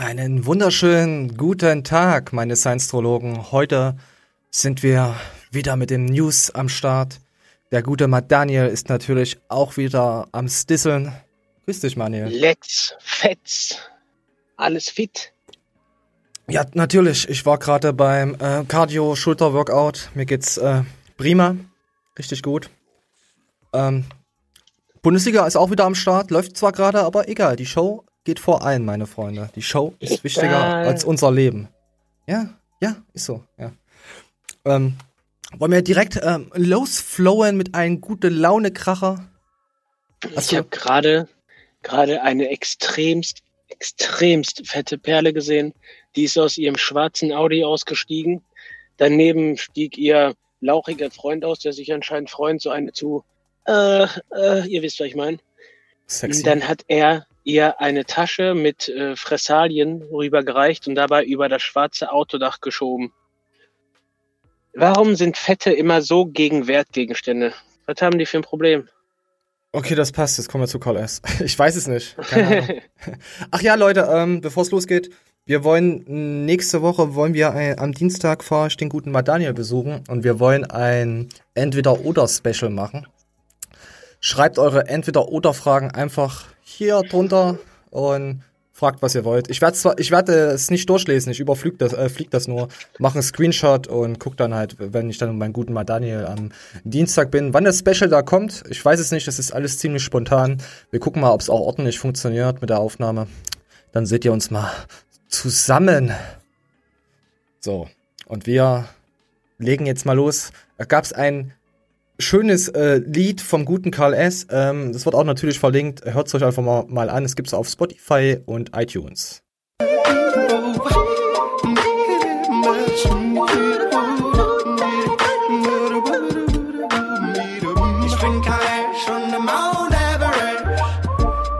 Einen wunderschönen guten Tag, meine Science-Trologen. Heute sind wir wieder mit den News am Start. Der gute Matt Daniel ist natürlich auch wieder am Stisseln. Grüß dich, Manuel. Let's Fetz. Alles fit. Ja, natürlich. Ich war gerade beim äh, Cardio-Schulter-Workout. Mir geht's äh, prima. Richtig gut. Ähm, Bundesliga ist auch wieder am Start. Läuft zwar gerade, aber egal. Die Show geht vor allem, meine Freunde. Die Show ist wichtiger Egal. als unser Leben. Ja, ja, ist so, ja. Ähm, wollen wir direkt ähm, losflowen mit einem gute Laune-Kracher? Ich habe gerade gerade eine extremst extremst fette Perle gesehen. Die ist aus ihrem schwarzen Audi ausgestiegen. Daneben stieg ihr lauchiger Freund aus, der sich anscheinend freut, so eine zu. Äh, äh, ihr wisst, was ich meine. Sexy. Und dann hat er ihr eine Tasche mit äh, Fressalien rübergereicht und dabei über das schwarze Autodach geschoben. Warum sind Fette immer so gegen Wertgegenstände? Was haben die für ein Problem? Okay, das passt. Jetzt kommen wir zu Call S. Ich weiß es nicht. Ach ja, Leute, ähm, bevor es losgeht, wir wollen nächste Woche wollen wir ein, am Dienstag fahr ich den guten Matt Daniel besuchen und wir wollen ein Entweder-Oder-Special machen. Schreibt eure Entweder-Oder-Fragen einfach hier drunter und fragt, was ihr wollt. Ich werde ich werde es nicht durchlesen, ich überflüge das, äh, flieg das nur, mache einen Screenshot und guck dann halt, wenn ich dann mit meinem guten Matt Daniel am Dienstag bin, wann das Special da kommt. Ich weiß es nicht, das ist alles ziemlich spontan. Wir gucken mal, ob es auch ordentlich funktioniert mit der Aufnahme. Dann seht ihr uns mal zusammen. So, und wir legen jetzt mal los. Da gab es ein schönes äh, Lied vom guten Karl S. Ähm, das wird auch natürlich verlinkt. Hört es euch einfach mal, mal an. Es gibt es auf Spotify und iTunes. Ich bin Kalesch von dem Mount Everest.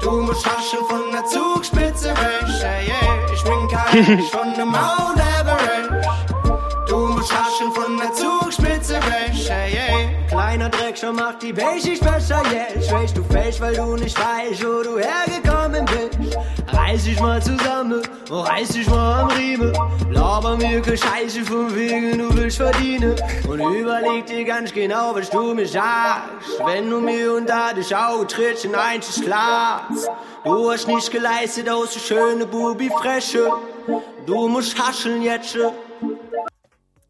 Du musst haschen von der Zugspitze weg. Ich bin Kalesch von dem Mount Dreckscher macht die Basics besser, yeah. Schwächst du fest, weil du nicht weißt, wo du hergekommen bist. Reiß dich mal zusammen und reiß dich mal am Riemen. Laber mir Scheiße von wegen, du willst verdienen. Und überleg dir ganz genau, was du mir sagst. Wenn du mir unter die Augen trittst, in eins klar. Du hast nicht geleistet, aus so schöne Bubi-Fresche. Du musst haschen jetzt.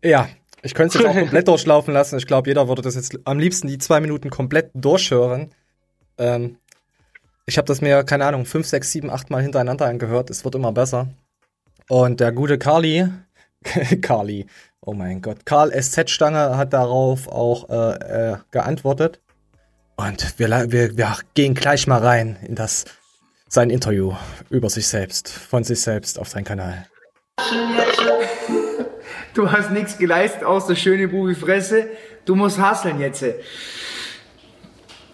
Ja, ich könnte es jetzt auch komplett durchlaufen lassen. Ich glaube, jeder würde das jetzt am liebsten die zwei Minuten komplett durchhören. Ähm, ich habe das mir, keine Ahnung, fünf, sechs, sieben, acht Mal hintereinander angehört. Es wird immer besser. Und der gute Carly, Carly, oh mein Gott, Karl SZ-Stange hat darauf auch äh, äh, geantwortet. Und wir, wir, wir gehen gleich mal rein in das sein Interview über sich selbst, von sich selbst auf seinen Kanal. Du hast nichts geleistet, außer schöne Bubi-Fresse. Du musst hasseln jetzt.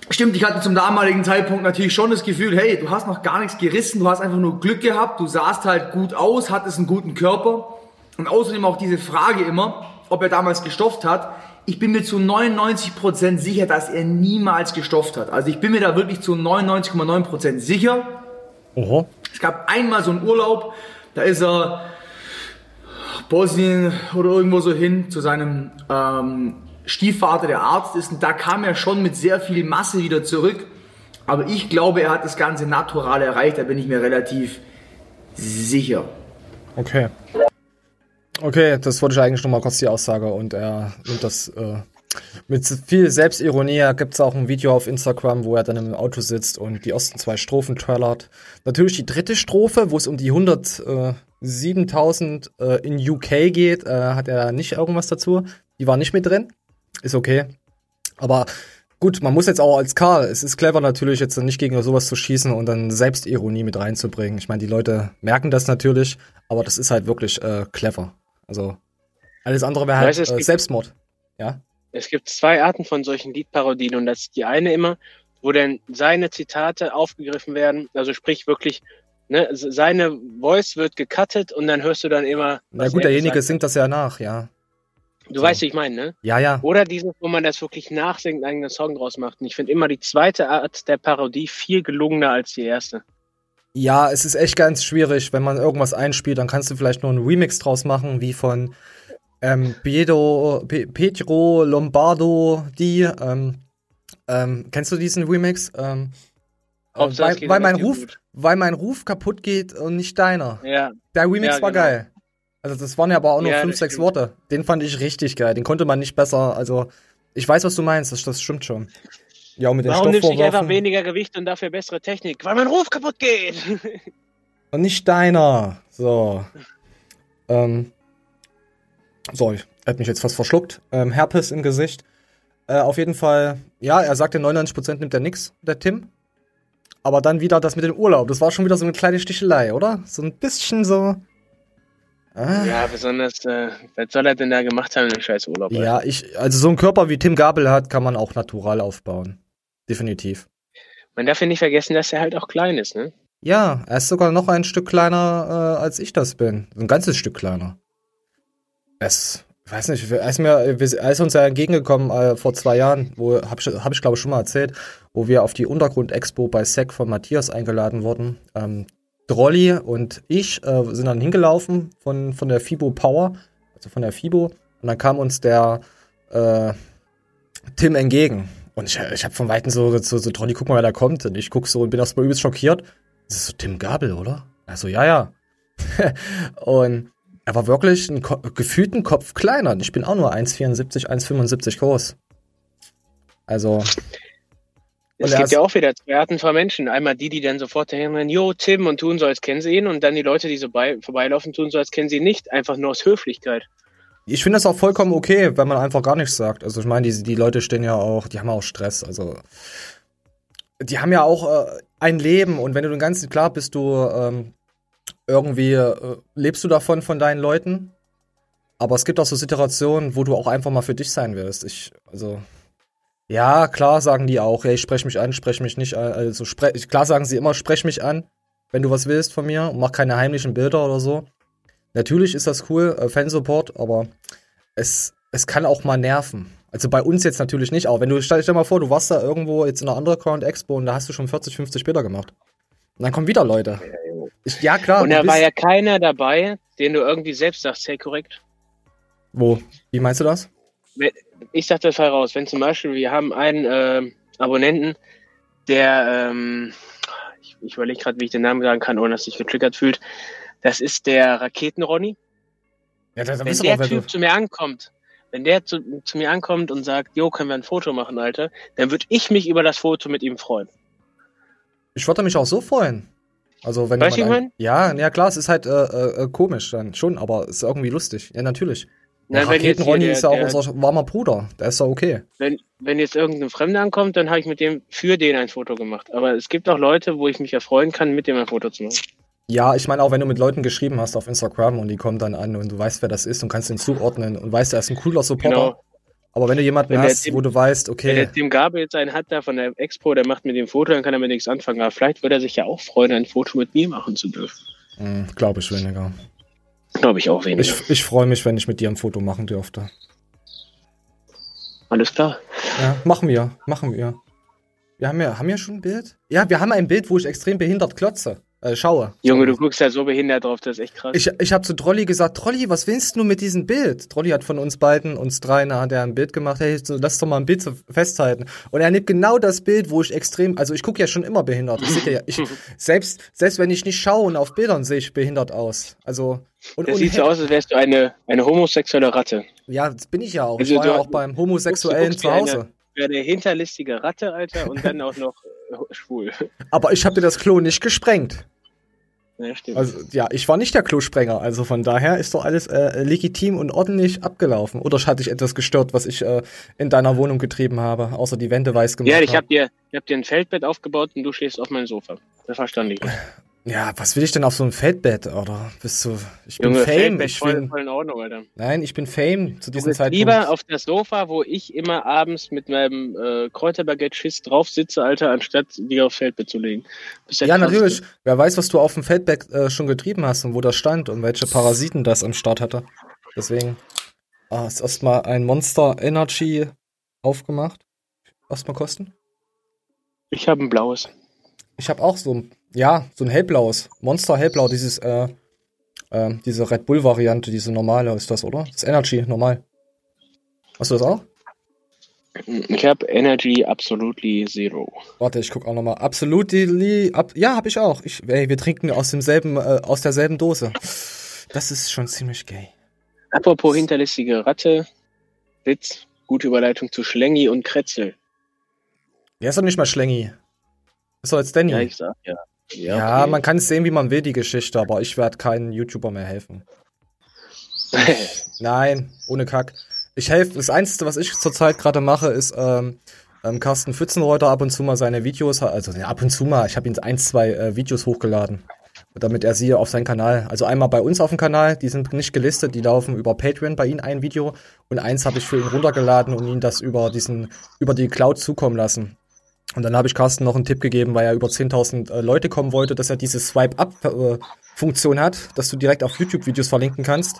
Stimmt, ich hatte zum damaligen Zeitpunkt natürlich schon das Gefühl, hey, du hast noch gar nichts gerissen, du hast einfach nur Glück gehabt, du sahst halt gut aus, hattest einen guten Körper. Und außerdem auch diese Frage immer, ob er damals gestofft hat. Ich bin mir zu 99% sicher, dass er niemals gestofft hat. Also ich bin mir da wirklich zu 99,9% sicher. Oho. Es gab einmal so einen Urlaub, da ist er Bosnien oder irgendwo so hin zu seinem ähm, Stiefvater, der Arzt ist. Und da kam er schon mit sehr viel Masse wieder zurück. Aber ich glaube, er hat das Ganze natural erreicht. Da bin ich mir relativ sicher. Okay. Okay, das wollte ich eigentlich noch mal kurz die Aussage und er nimmt das äh, mit viel Selbstironie. Da gibt's auch ein Video auf Instagram, wo er dann im Auto sitzt und die ersten zwei Strophen trallert. Natürlich die dritte Strophe, wo es um die 107.000 äh, in UK geht, äh, hat er nicht irgendwas dazu. Die war nicht mit drin. Ist okay. Aber gut, man muss jetzt auch als Karl, es ist clever natürlich jetzt nicht gegen sowas zu schießen und dann Selbstironie mit reinzubringen. Ich meine, die Leute merken das natürlich, aber das ist halt wirklich äh, clever. Also alles andere wäre halt äh, Selbstmord. Ja. Es gibt zwei Arten von solchen Liedparodien und das ist die eine immer, wo dann seine Zitate aufgegriffen werden, also sprich wirklich, ne, seine Voice wird gecuttet und dann hörst du dann immer. Na gut, er derjenige singt das ja nach, ja. Du so. weißt, wie ich meine, ne? Ja, ja. Oder dieses, wo man das wirklich nachsingt, einen eigenen Song draus macht. Und ich finde immer die zweite Art der Parodie viel gelungener als die erste. Ja, es ist echt ganz schwierig, wenn man irgendwas einspielt, dann kannst du vielleicht nur einen Remix draus machen, wie von ähm, Pedro, Pe Pedro Lombardo, die, ähm, ähm, kennst du diesen Remix? Ähm, äh, weil, geht weil, einem mein Ruf, gut. weil mein Ruf kaputt geht und nicht deiner. Ja, Der Remix Ja, war genau. geil. Also das waren ja aber auch nur Ja, fünf, sechs stimmt. Worte. Den fand ich richtig geil. Den konnte man nicht besser. Also ich weiß, was du meinst. Das, das stimmt schon. Ja, mit warum nimmst du nicht einfach weniger Gewicht und dafür bessere Technik? Weil mein Ruf kaputt geht. Und nicht deiner. So. Ähm. So, ich hab mich jetzt fast verschluckt. Ähm, Herpes im Gesicht. Äh, auf jeden Fall, ja, er sagte, 99% nimmt er nix, der Tim. Aber dann wieder das mit dem Urlaub. Das war schon wieder so eine kleine Stichelei, oder? So ein bisschen so. Ah. ja, besonders, äh, was soll er denn da gemacht haben dem scheiß Urlaub? Alter? Ja, ich, also so ein Körper wie Tim Gabel hat, kann man auch natural aufbauen. Definitiv. Man darf ja nicht vergessen, dass er halt auch klein ist, ne? Ja, er ist sogar noch ein Stück kleiner, äh, als ich das bin. Ein ganzes Stück kleiner. Es, weiß nicht, er ist, mir, er ist uns ja entgegengekommen äh, vor zwei Jahren, wo, hab ich, hab ich glaube ich schon mal erzählt, wo wir auf die Untergrund-Expo bei SEC von Matthias eingeladen wurden. Ähm, Drolli und ich äh, sind dann hingelaufen von, von der FIBO Power, also von der FIBO, und dann kam uns der äh, Tim entgegen. Und ich, ich habe von Weitem so, so, so, Trolli, guck mal, wer da kommt. Und ich guck so und bin erstmal übelst schockiert. Das ist so Tim Gabel, oder? Also, ja, ja. und er war wirklich ein Ko gefühlten Kopf kleiner. Ich bin auch nur 1,74, 1,75 groß. Also, Es Und gibt ja auch wieder zwei Arten von Menschen. Einmal die, die dann sofort dahin jo, Tim, und tun so, als kennen sie ihn. Und dann die Leute, die so bei, vorbeilaufen, tun so, als kennen sie ihn nicht. Einfach nur aus Höflichkeit. ich finde das auch vollkommen okay, wenn man einfach gar nichts sagt. Also, ich meine, die, die Leute stehen ja auch, die haben auch Stress. Also, die haben ja auch äh, ein Leben. Und wenn du den ganzen, klar bist du ähm, irgendwie, äh, lebst du davon, von deinen Leuten. Aber es gibt auch so Situationen, wo du auch einfach mal für dich sein willst. Ich, also, ja, klar sagen die auch, hey, sprech mich an, sprech mich nicht an. Also, spre klar sagen sie immer, sprech mich an, wenn du was willst von mir und mach keine heimlichen Bilder oder so. Natürlich ist das cool, äh, Fansupport, aber es, es kann auch mal nerven. Also bei uns jetzt natürlich nicht, aber wenn du, stell dir mal vor, du warst da irgendwo jetzt in einer Underground Expo und da hast du schon 40, 50 Bilder gemacht. Und dann kommen wieder Leute. Ich, ja, klar. und da war ja keiner dabei, den du irgendwie selbst sagst, hey, korrekt. Wo? Wie meinst du das? Ich sag das voraus. Wenn zum Beispiel, wir haben einen ähm, Abonnenten, der, ähm, ich, ich überlege gerade, wie ich den Namen sagen kann, ohne dass sich getriggert fühlt. Das ist der Raketen-Ronny. Ja, Wenn der Typ du, zu mir ankommt, wenn der zu, zu mir ankommt und sagt, jo, können wir ein Foto machen, Alter, dann würde ich mich über das Foto mit ihm freuen. ich würde mich auch so freuen. Also wenn Weißt jemand wie ein, ja, ja klar, es ist halt äh, äh, äh, komisch dann schon, aber es ist irgendwie lustig. Ja, natürlich. Na, Ja, wenn jetzt Raketen Ronny hier ist ja der- auch unser warmer Bruder. Der ist ja okay. wenn, wenn jetzt irgendein Fremder ankommt, dann habe ich mit dem für den ein Foto gemacht. Aber es gibt auch Leute, wo ich mich ja freuen kann, mit dem ein Foto zu machen. Ja, ich meine auch, wenn du mit Leuten geschrieben hast auf Instagram und die kommen dann an und du weißt, wer das ist und kannst ihn zuordnen und weißt, er ist ein cooler Supporter. Genau. Aber wenn du jemanden Wenn der hast, Tim- wo du weißt, Wenn okay, der Tim Gabe jetzt einen hat da von der Expo, der macht mit dem Foto, dann kann er mit nichts anfangen. Aber vielleicht würde er sich ja auch freuen, ein Foto mit mir machen zu dürfen. glaube ich weniger. Glaube ich auch weniger. Ich, ich freue mich, wenn ich mit dir ein Foto machen dürfte. Alles klar. Ja, machen wir, machen wir. Wir haben ja, haben wir schon ein Bild? Ja, wir haben ein Bild, wo ich extrem behindert klotze. Äh, schaue. Junge, du guckst ja so behindert drauf, das ist echt krass. Ich, ich habe zu Trolli gesagt, Trolli, was willst du mit diesem Bild? Trolli hat von uns beiden, uns dreien, hat er ein Bild gemacht, hey, lass doch mal ein Bild festhalten. Und er nimmt genau das Bild, wo ich extrem, also ich gucke ja schon immer behindert. Ich sehe ja, ich, selbst, selbst wenn ich nicht schaue und auf Bildern sehe ich behindert aus. Also, und, das sieht so aus, als wärst du eine, eine homosexuelle Ratte. ja, das bin ich ja auch. Also ich war du- ja auch beim Homosexuellen zu Hause. Du eine hinterlistige Ratte, Alter, und dann auch noch äh, schwul. Aber ich habe dir das Klo nicht gesprengt. Ja, stimmt. Also, ja, ich war nicht der Klosprenger, also von daher ist doch alles äh, legitim und ordentlich abgelaufen. Oder hatte ich etwas gestört, was ich äh, in deiner Wohnung getrieben habe, außer die Wände weiß gemacht ja, ich habe? habe dir, ich hab dir ein Feldbett aufgebaut und du schläfst auf meinem Sofa. Das verstand ich. Ja, was will ich denn auf so einem Feldbett, oder? Bist du, ich bin Junge, Fame, Feldbett ich voll, bin, voll in Ordnung, Alter. nein, ich bin Fame zu Du diesem Zeitpunkt. lieber auf das Sofa, wo ich immer abends mit meinem äh, Kräuterbaguette-Schiss drauf sitze, Alter, anstatt die aufs Feldbett zu legen. Der ja, Krasseste. natürlich. Wer weiß, was du auf dem Feldbett äh, schon getrieben hast und wo das stand und welche Parasiten das am Start hatte. Deswegen ah, ist erstmal ein Monster Energy aufgemacht. Erstmal kosten. Ich habe ein blaues. Ich habe auch so ein, ja, so ein hellblaues. Monster hellblau, dieses, äh, äh, diese Red Bull-Variante, diese normale ist das, oder? Das Energy, normal. Hast du das auch? Ich habe Energy Absolutely Zero. Warte, ich guck auch nochmal. Absolutely, ab, ja, hab ich auch. Ich, ey, wir trinken aus demselben, äh, aus derselben Dose. Das ist schon ziemlich gay. Apropos hinterlistige Ratte, Witz, gute Überleitung zu Schlengi und Kretzel. Der ist doch nicht mal Schlengi. Ist doch jetzt Danny. Ja, Ja, ich sag ja. okay. man kann es sehen, wie man will, die Geschichte, aber ich werde keinen YouTuber mehr helfen. Nein, ohne Kack. Ich helfe, das Einzige, was ich zurzeit gerade mache, ist ähm, ähm, Carsten Pfützenreuter ab und zu mal seine Videos, also ja, ab und zu mal, ich habe ihm ein, zwei äh, Videos hochgeladen, damit er sie auf seinen Kanal, also einmal bei uns auf dem Kanal, die sind nicht gelistet, die laufen über Patreon bei ihm ein Video und eins habe ich für ihn runtergeladen und ihn das über diesen, über die Cloud zukommen lassen. Und dann habe ich Carsten noch einen Tipp gegeben, weil er über 10.000 äh, Leute kommen wollte, dass er diese Swipe-Up-Funktion hat, dass du direkt auf YouTube-Videos verlinken kannst.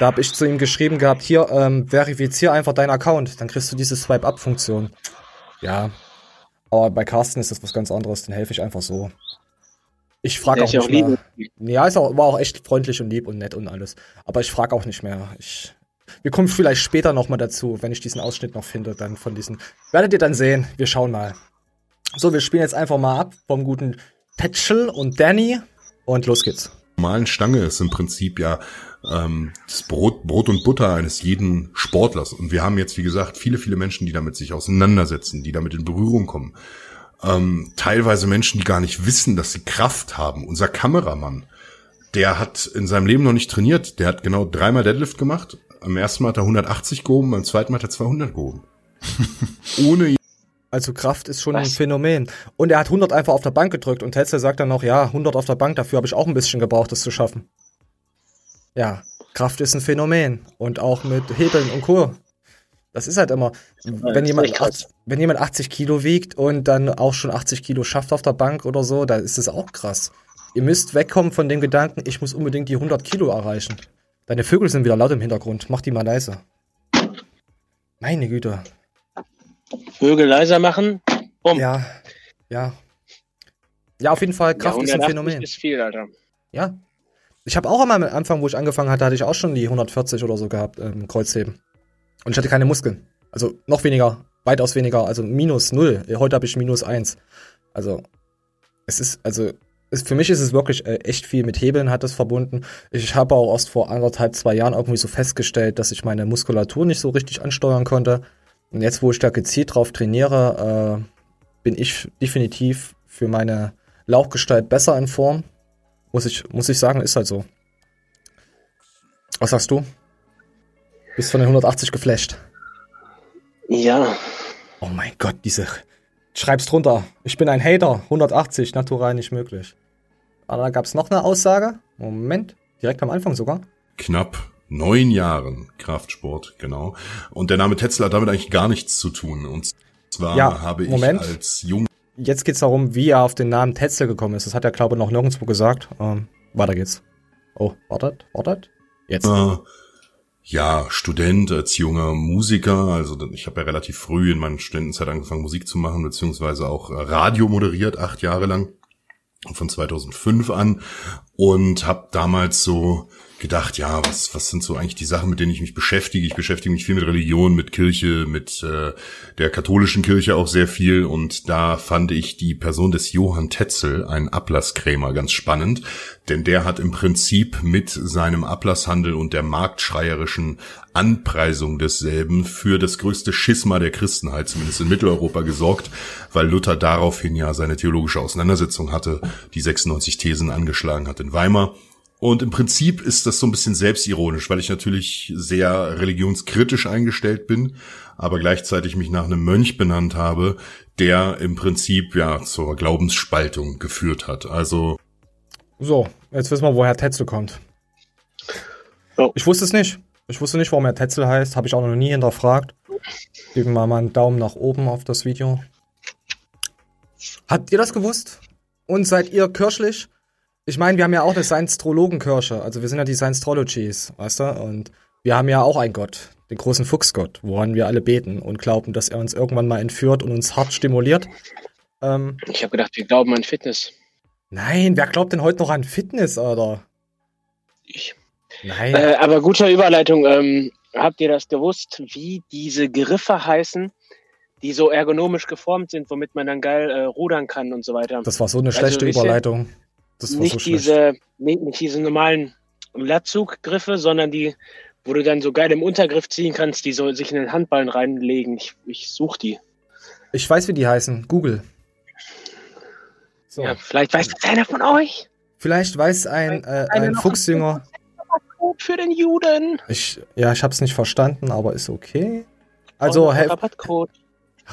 Da habe ich zu ihm geschrieben gehabt, hier, ähm, verifizier einfach deinen Account, dann kriegst du diese Swipe-Up-Funktion. Ja, aber bei Carsten ist das was ganz anderes, den helfe ich einfach so. Ich frage auch nicht mehr. Ja, ist auch, war auch echt freundlich und lieb und nett und alles. Aber ich frage auch nicht mehr. Ich, wir kommen vielleicht später noch mal dazu, wenn ich diesen Ausschnitt noch finde, dann von diesen. Werdet ihr dann sehen. Wir schauen mal. So, wir spielen jetzt einfach mal ab vom guten Tetschel und Danny und los geht's. normalen Stange ist im Prinzip ja ähm, das Brot, Brot und Butter eines jeden Sportlers. Und wir haben jetzt, wie gesagt, viele, viele Menschen, die damit sich auseinandersetzen, die damit in Berührung kommen. Ähm, teilweise Menschen, die gar nicht wissen, dass sie Kraft haben. Unser Kameramann, der hat in seinem Leben noch nicht trainiert. Der hat genau dreimal Deadlift gemacht. Am ersten Mal hat er 180 gehoben, beim zweiten Mal hat er 200 gehoben. Ohne Also Kraft ist schon ein Was? Phänomen. Und er hat 100 einfach auf der Bank gedrückt und Tetzel sagt dann noch, ja, 100 auf der Bank, dafür habe ich auch ein bisschen gebraucht, das zu schaffen. Ja, Kraft ist ein Phänomen. Und auch mit Hebeln und Co. Das ist halt immer, wenn jemand, echt krass. 80, wenn jemand 80 Kilo wiegt und dann auch schon 80 Kilo schafft auf der Bank oder so, da ist es auch krass. Ihr müsst wegkommen von dem Gedanken, ich muss unbedingt die 100 Kilo erreichen. Deine Vögel sind wieder laut im Hintergrund. Mach die mal leise. Meine Güte. Vögel leiser machen. Bumm. Ja, ja. Ja, auf jeden Fall, Kraft ja, ist ein 180 Phänomen. ist viel, Alter. Ja. Ich habe auch am Anfang, wo ich angefangen hatte, hatte ich auch schon die 140 oder so gehabt, ähm, Kreuzheben. Und ich hatte keine Muskeln. Also noch weniger, weitaus weniger, also minus null. Heute habe ich minus eins. Also, es ist, also, es, für mich ist es wirklich äh, echt viel mit Hebeln hat es verbunden. Ich habe auch erst vor anderthalb, zwei Jahren irgendwie so festgestellt, dass ich meine Muskulatur nicht so richtig ansteuern konnte. Und jetzt, wo ich da gezielt drauf trainiere, äh, bin ich definitiv für meine Lauchgestalt besser in Form. Muss ich, muss ich sagen, ist halt so. Was sagst du? Bist von den 180 geflasht. Ja, Oh mein Gott, diese. Schreib's drunter. Ich bin ein Hater. 180, natural nicht möglich. Aber da gab's noch eine Aussage. Moment. Direkt am Anfang sogar. knapp neun Jahren Kraftsport, genau. Und der Name Tetzel hat damit eigentlich gar nichts zu tun. Und zwar Ja, habe ich Moment. als jung Jetzt geht's darum, wie er auf den Namen Tetzel gekommen ist. Das hat er, glaube ich, noch nirgendwo gesagt. Ähm, weiter geht's. Oh, wartet, wartet. Jetzt. äh, ja, Student, als junger Musiker, also ich habe ja relativ früh in meiner Studentenzeit angefangen, Musik zu machen, beziehungsweise auch Radio moderiert, acht Jahre lang, von 2005 an und habe damals so gedacht, ja, was, was sind so eigentlich die Sachen, mit denen ich mich beschäftige? Ich beschäftige mich viel mit Religion, mit Kirche, mit äh, der katholischen Kirche auch sehr viel und da fand ich die Person des Johann Tetzel, einen Ablasskrämer, ganz spannend, denn der hat im Prinzip mit seinem Ablasshandel und der marktschreierischen Anpreisung desselben für das größte Schisma der Christenheit, zumindest in Mitteleuropa, gesorgt, weil Luther daraufhin ja seine theologische Auseinandersetzung hatte, die 96 Thesen angeschlagen hat in Weimar. Und im Prinzip ist das so ein bisschen selbstironisch, weil ich natürlich sehr religionskritisch eingestellt bin, aber gleichzeitig mich nach einem Mönch benannt habe, der im Prinzip ja zur Glaubensspaltung geführt hat. Also So, jetzt wissen wir, woher Tetzel kommt. Oh. Ich wusste es nicht. Ich wusste nicht, warum er Tetzel heißt. Habe ich auch noch nie hinterfragt. Geben wir mal einen Daumen nach oben auf das Video. Habt ihr das gewusst? Und seid ihr kirchlich? Ich meine, wir haben ja auch eine Science-Trologen-Kirche. Also wir sind ja die Science-Trologies, weißt du? Und wir haben ja auch einen Gott, den großen Fuchsgott, woran wir alle beten und glauben, dass er uns irgendwann mal entführt und uns hart stimuliert. Ähm, Ich habe gedacht, wir glauben an Fitness. nein, wer glaubt denn heute noch an Fitness, Alter? Ich. Nein. Äh, aber guter Überleitung. Ähm, habt ihr das gewusst, wie diese Griffe heißen, die so ergonomisch geformt sind, womit man dann geil äh, rudern kann und so weiter? das war so eine schlechte wisst ihr, Überleitung. Das war nicht so schlecht. diese, nicht, nicht diese normalen Latzuggriffe, sondern die, wo du dann so geil im Untergriff ziehen kannst, die so sich in den Handballen reinlegen. Ich, ich suche die. Ich weiß, wie die heißen. Google. So. Ja, vielleicht weiß das einer von euch. Vielleicht weiß ein, äh, ein Fuchsjünger. Für den Juden. Ich, ja, ich hab's nicht verstanden, aber ist okay. Also, Oh, Rabattcode.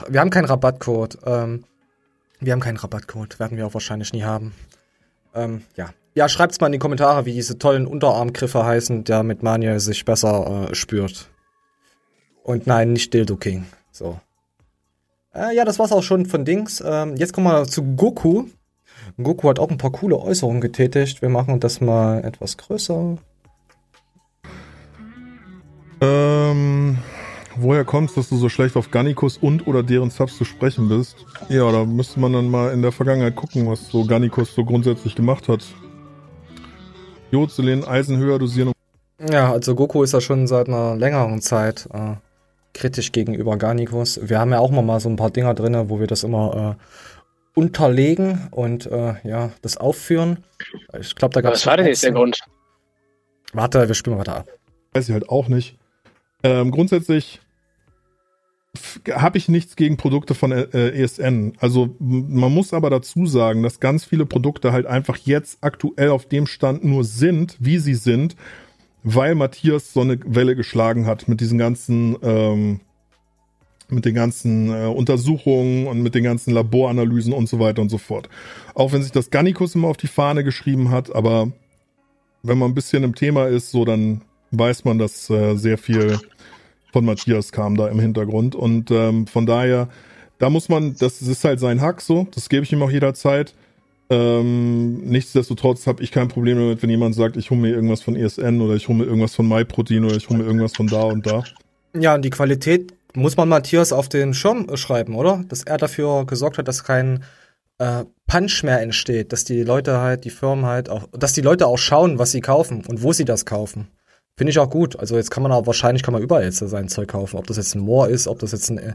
wir haben keinen Rabattcode. Ähm, wir haben keinen Rabattcode. Werden wir auch wahrscheinlich nie haben. Ähm, ja. Ja, schreibt's mal in die Kommentare, wie diese tollen Unterarmgriffe heißen, damit Manuel sich besser äh, spürt. Und nein, nicht Dildo King. So. Äh, ja, das war's auch schon von Dings. Ähm, jetzt kommen wir zu Goku. Goku hat auch ein paar coole Äußerungen getätigt. Wir machen das mal etwas größer. Ähm, woher kommst, dass du so schlecht auf Gannikus und oder deren Subs zu sprechen bist? Ja, da müsste man dann mal in der Vergangenheit gucken, was so Gannikus so grundsätzlich gemacht hat. Jodselin, Eisen höher dosieren. Ja, also Goku ist ja schon seit einer längeren Zeit äh, kritisch gegenüber Garnikus. Wir haben ja auch mal so ein paar Dinger drinne, wo wir das immer äh, unterlegen und äh, ja, das aufführen. Ich glaube, da gab es. Was war denn jetzt der Grund? Warte, wir spielen mal weiter ab. Weiß ich halt auch nicht. Ähm, grundsätzlich habe ich nichts gegen Produkte von äh, ESN. Also man muss aber dazu sagen, dass ganz viele Produkte halt einfach jetzt aktuell auf dem Stand nur sind, wie sie sind, weil Matthias so eine Welle geschlagen hat mit diesen ganzen, ähm, mit den ganzen äh, Untersuchungen und mit den ganzen Laboranalysen und so weiter und so fort. Auch wenn sich das Gannikus immer auf die Fahne geschrieben hat, aber wenn man ein bisschen im Thema ist, so dann weiß man, dass äh, sehr viel von Matthias kam da im Hintergrund. Und ähm, von daher, da muss man, das ist halt sein Hack so, das gebe ich ihm auch jederzeit. Ähm, nichtsdestotrotz habe ich kein Problem damit, wenn jemand sagt, ich hole mir irgendwas von ESN oder ich hole mir irgendwas von MyProtein oder ich hole mir irgendwas von da und da. Ja, und die Qualität muss man Matthias auf den Schirm äh, schreiben, oder? Dass er dafür gesorgt hat, dass kein äh, Punch mehr entsteht, dass die Leute halt, die Firmen halt auch, dass die Leute auch schauen, was sie kaufen und wo sie das kaufen. Finde ich auch gut. Also jetzt kann man auch wahrscheinlich kann man überall jetzt sein Zeug kaufen. Ob das jetzt ein Moor ist, ob das jetzt ein äh,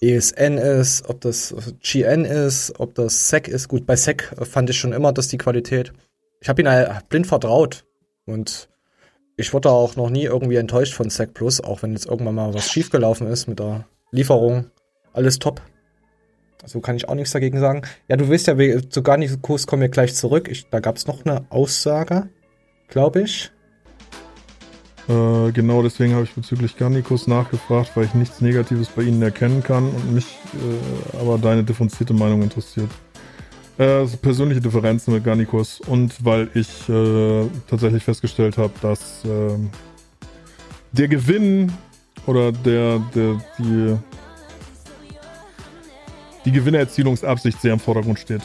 ESN ist, ob das GN ist, ob das SEC ist. Gut, bei SEC fand ich schon immer, dass die Qualität. Ich habe ihn äh, blind vertraut und ich wurde auch noch nie irgendwie enttäuscht von SEC Plus, auch wenn jetzt irgendwann mal was schiefgelaufen ist mit der Lieferung. Alles top. So kann ich auch nichts dagegen sagen. Ja, du weißt ja, zu Garnikus kommen wir gleich zurück. Ich, da gab es noch eine Aussage, glaube ich. Äh, genau deswegen habe ich bezüglich Garnikus nachgefragt, weil ich nichts Negatives bei Ihnen erkennen kann und mich äh, aber deine differenzierte Meinung interessiert. Äh, so persönliche Differenzen mit Garnikus und weil ich äh, tatsächlich festgestellt habe, dass ähm, der Gewinn oder der, der die, die Gewinnerzielungsabsicht sehr im Vordergrund steht.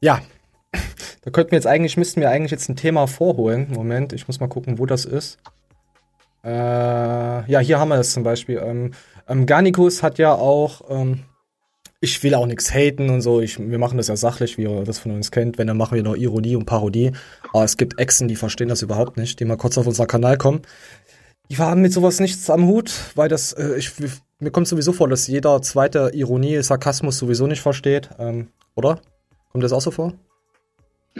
Ja. Da könnten wir jetzt eigentlich, müssten wir eigentlich jetzt ein Thema vorholen. Moment, ich muss mal gucken, wo das ist. Äh, ja, hier haben wir das zum Beispiel. Ähm, ähm, Garnicus hat ja auch, ähm, ich will auch nichts haten und so. Ich, wir machen das ja sachlich, wie ihr das von uns kennt. Wenn, dann machen wir noch Ironie und Parodie. Aber es gibt Echsen, die verstehen das überhaupt nicht, die mal kurz auf unseren Kanal kommen. Die haben mit sowas nichts am Hut, weil das, äh, ich, mir kommt sowieso vor, dass jeder zweite Ironie, Sarkasmus sowieso nicht versteht. Ähm, oder? Kommt das auch so vor?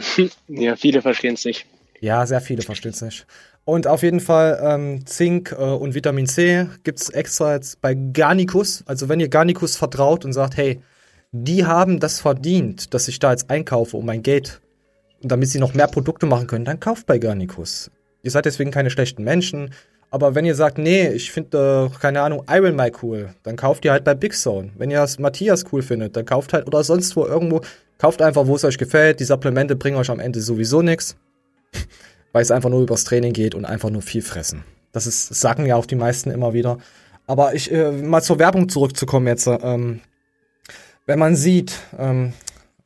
Ja, viele verstehen es nicht. Ja, sehr viele verstehen es nicht. Und auf jeden Fall ähm, Zink äh, und Vitamin C gibt's extra jetzt bei Garnicus. Also wenn ihr Garnicus vertraut und sagt, hey, die haben das verdient, dass ich da jetzt einkaufe um mein Geld und damit sie noch mehr Produkte machen können, dann kauft bei Garnicus. Ihr seid deswegen keine schlechten Menschen. Aber wenn ihr sagt, nee, ich finde, äh, keine Ahnung, Iron Mike cool, dann kauft ihr halt bei Big Zone. Wenn ihr das Matthias cool findet, dann kauft halt oder sonst wo irgendwo, kauft einfach, wo es euch gefällt. Die Supplemente bringen euch am Ende sowieso nichts weil es einfach nur übers Training geht und einfach nur viel fressen. Das ist, sagen ja auch die meisten immer wieder. Aber ich, äh, mal zur Werbung zurückzukommen jetzt. Ähm, wenn man sieht, ähm,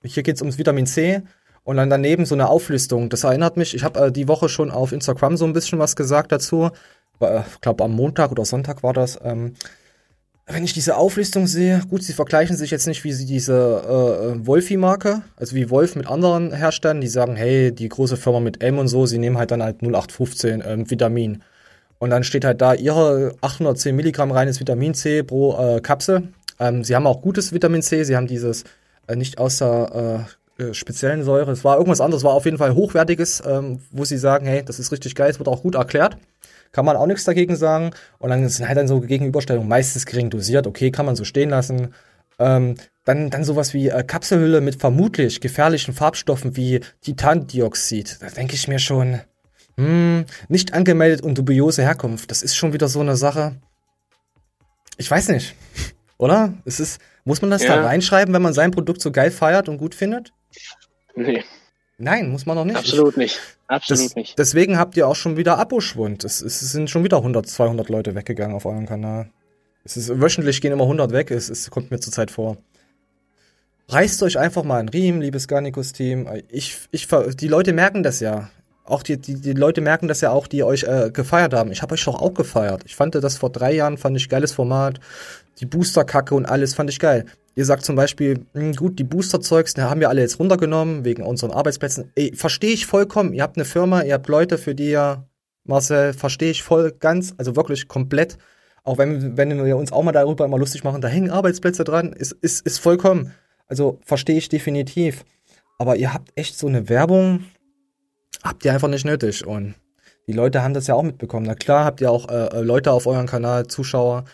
hier geht es ums Vitamin C und dann daneben so eine Auflistung. Das erinnert mich, ich habe äh, die Woche schon auf Instagram so ein bisschen was gesagt dazu. Ich glaube, am Montag oder Sonntag war das. Ähm, wenn ich diese Auflistung sehe, gut, sie vergleichen sich jetzt nicht wie sie diese äh, äh, Wolfi-Marke, also wie Wolf mit anderen Herstellern, die sagen, hey, die große Firma mit M und so, sie nehmen halt dann halt 0815 ähm, Vitamin. Und dann steht halt da ihre 810 Milligramm reines Vitamin C pro äh, Kapsel. Ähm, sie haben auch gutes Vitamin C, sie haben dieses äh, nicht außer äh, äh, speziellen Säure, es war irgendwas anderes, war auf jeden Fall hochwertiges, ähm, wo sie sagen, hey, das ist richtig geil, es wird auch gut erklärt. Kann man auch nichts dagegen sagen. Und dann sind halt dann so Gegenüberstellungen meistens gering dosiert, okay, kann man so stehen lassen. Ähm, dann, dann sowas wie äh, Kapselhülle mit vermutlich gefährlichen Farbstoffen wie Titandioxid. Da denke ich mir schon, hm, nicht angemeldet und dubiose Herkunft. Das ist schon wieder so eine Sache. Ich weiß nicht. Oder? Es ist, muss man das Ja. da reinschreiben, wenn man sein Produkt so geil feiert und gut findet? Nee, Nein, muss man doch nicht. absolut nicht. Absolut Das, nicht. deswegen habt ihr auch schon wieder Aboschwund. Es, es sind schon wieder 100, 200 Leute weggegangen auf eurem Kanal. Es ist, wöchentlich gehen immer 100 weg. Es, es kommt mir zurzeit vor. Reißt euch einfach mal einen Riemen, liebes Garnicus-Team. Ich, ich, die Leute merken das ja. Auch die, die, die Leute merken das ja auch, die euch äh, gefeiert haben. Ich habe euch doch auch gefeiert. Ich fand das vor drei Jahren, fand ich geiles Format. Die Booster-Kacke und alles fand ich geil. Ihr sagt zum Beispiel, hm, gut, die Booster-Zeugs, haben wir alle jetzt runtergenommen, wegen unseren Arbeitsplätzen. Ey, verstehe ich vollkommen. Ihr habt eine Firma, ihr habt Leute, für die ihr, Marcel, verstehe ich voll ganz, also wirklich komplett. Auch wenn, wenn wir uns auch mal darüber immer lustig machen, da hängen Arbeitsplätze dran, ist, ist, ist vollkommen. Also verstehe ich definitiv. Aber ihr habt echt so eine Werbung, habt ihr einfach nicht nötig. Und die Leute haben das ja auch mitbekommen. Na klar, habt ihr auch äh, äh, Leute auf eurem Kanal, Zuschauer,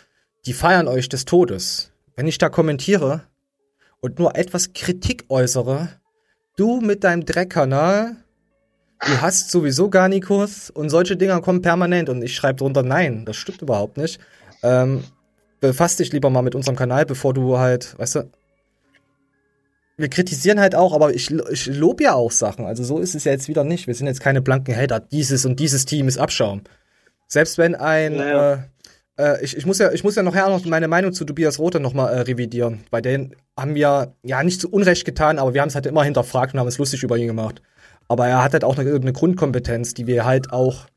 die feiern euch des Todes. Wenn ich da kommentiere und nur etwas Kritik äußere, du mit deinem Dreckkanal, du hast sowieso Garnikus und solche Dinger kommen permanent und ich schreibe drunter, nein, das stimmt überhaupt nicht. Ähm, befass dich lieber mal mit unserem Kanal, bevor du halt, weißt du, wir kritisieren halt auch, aber ich, ich lob ja auch Sachen. Also so ist es ja jetzt wieder nicht. Wir sind jetzt keine blanken Hater. Dieses und dieses Team ist Abschaum. Selbst wenn ein, Ja, äh, äh, ich, ich muss ja, ich muss ja nachher noch meine Meinung zu Tobias Rothe nochmal äh, revidieren. Bei denen haben wir ja nicht zu Unrecht getan, aber wir haben es halt immer hinterfragt und haben es lustig über ihn gemacht. Aber er hat halt auch eine, eine Grundkompetenz, die wir halt auch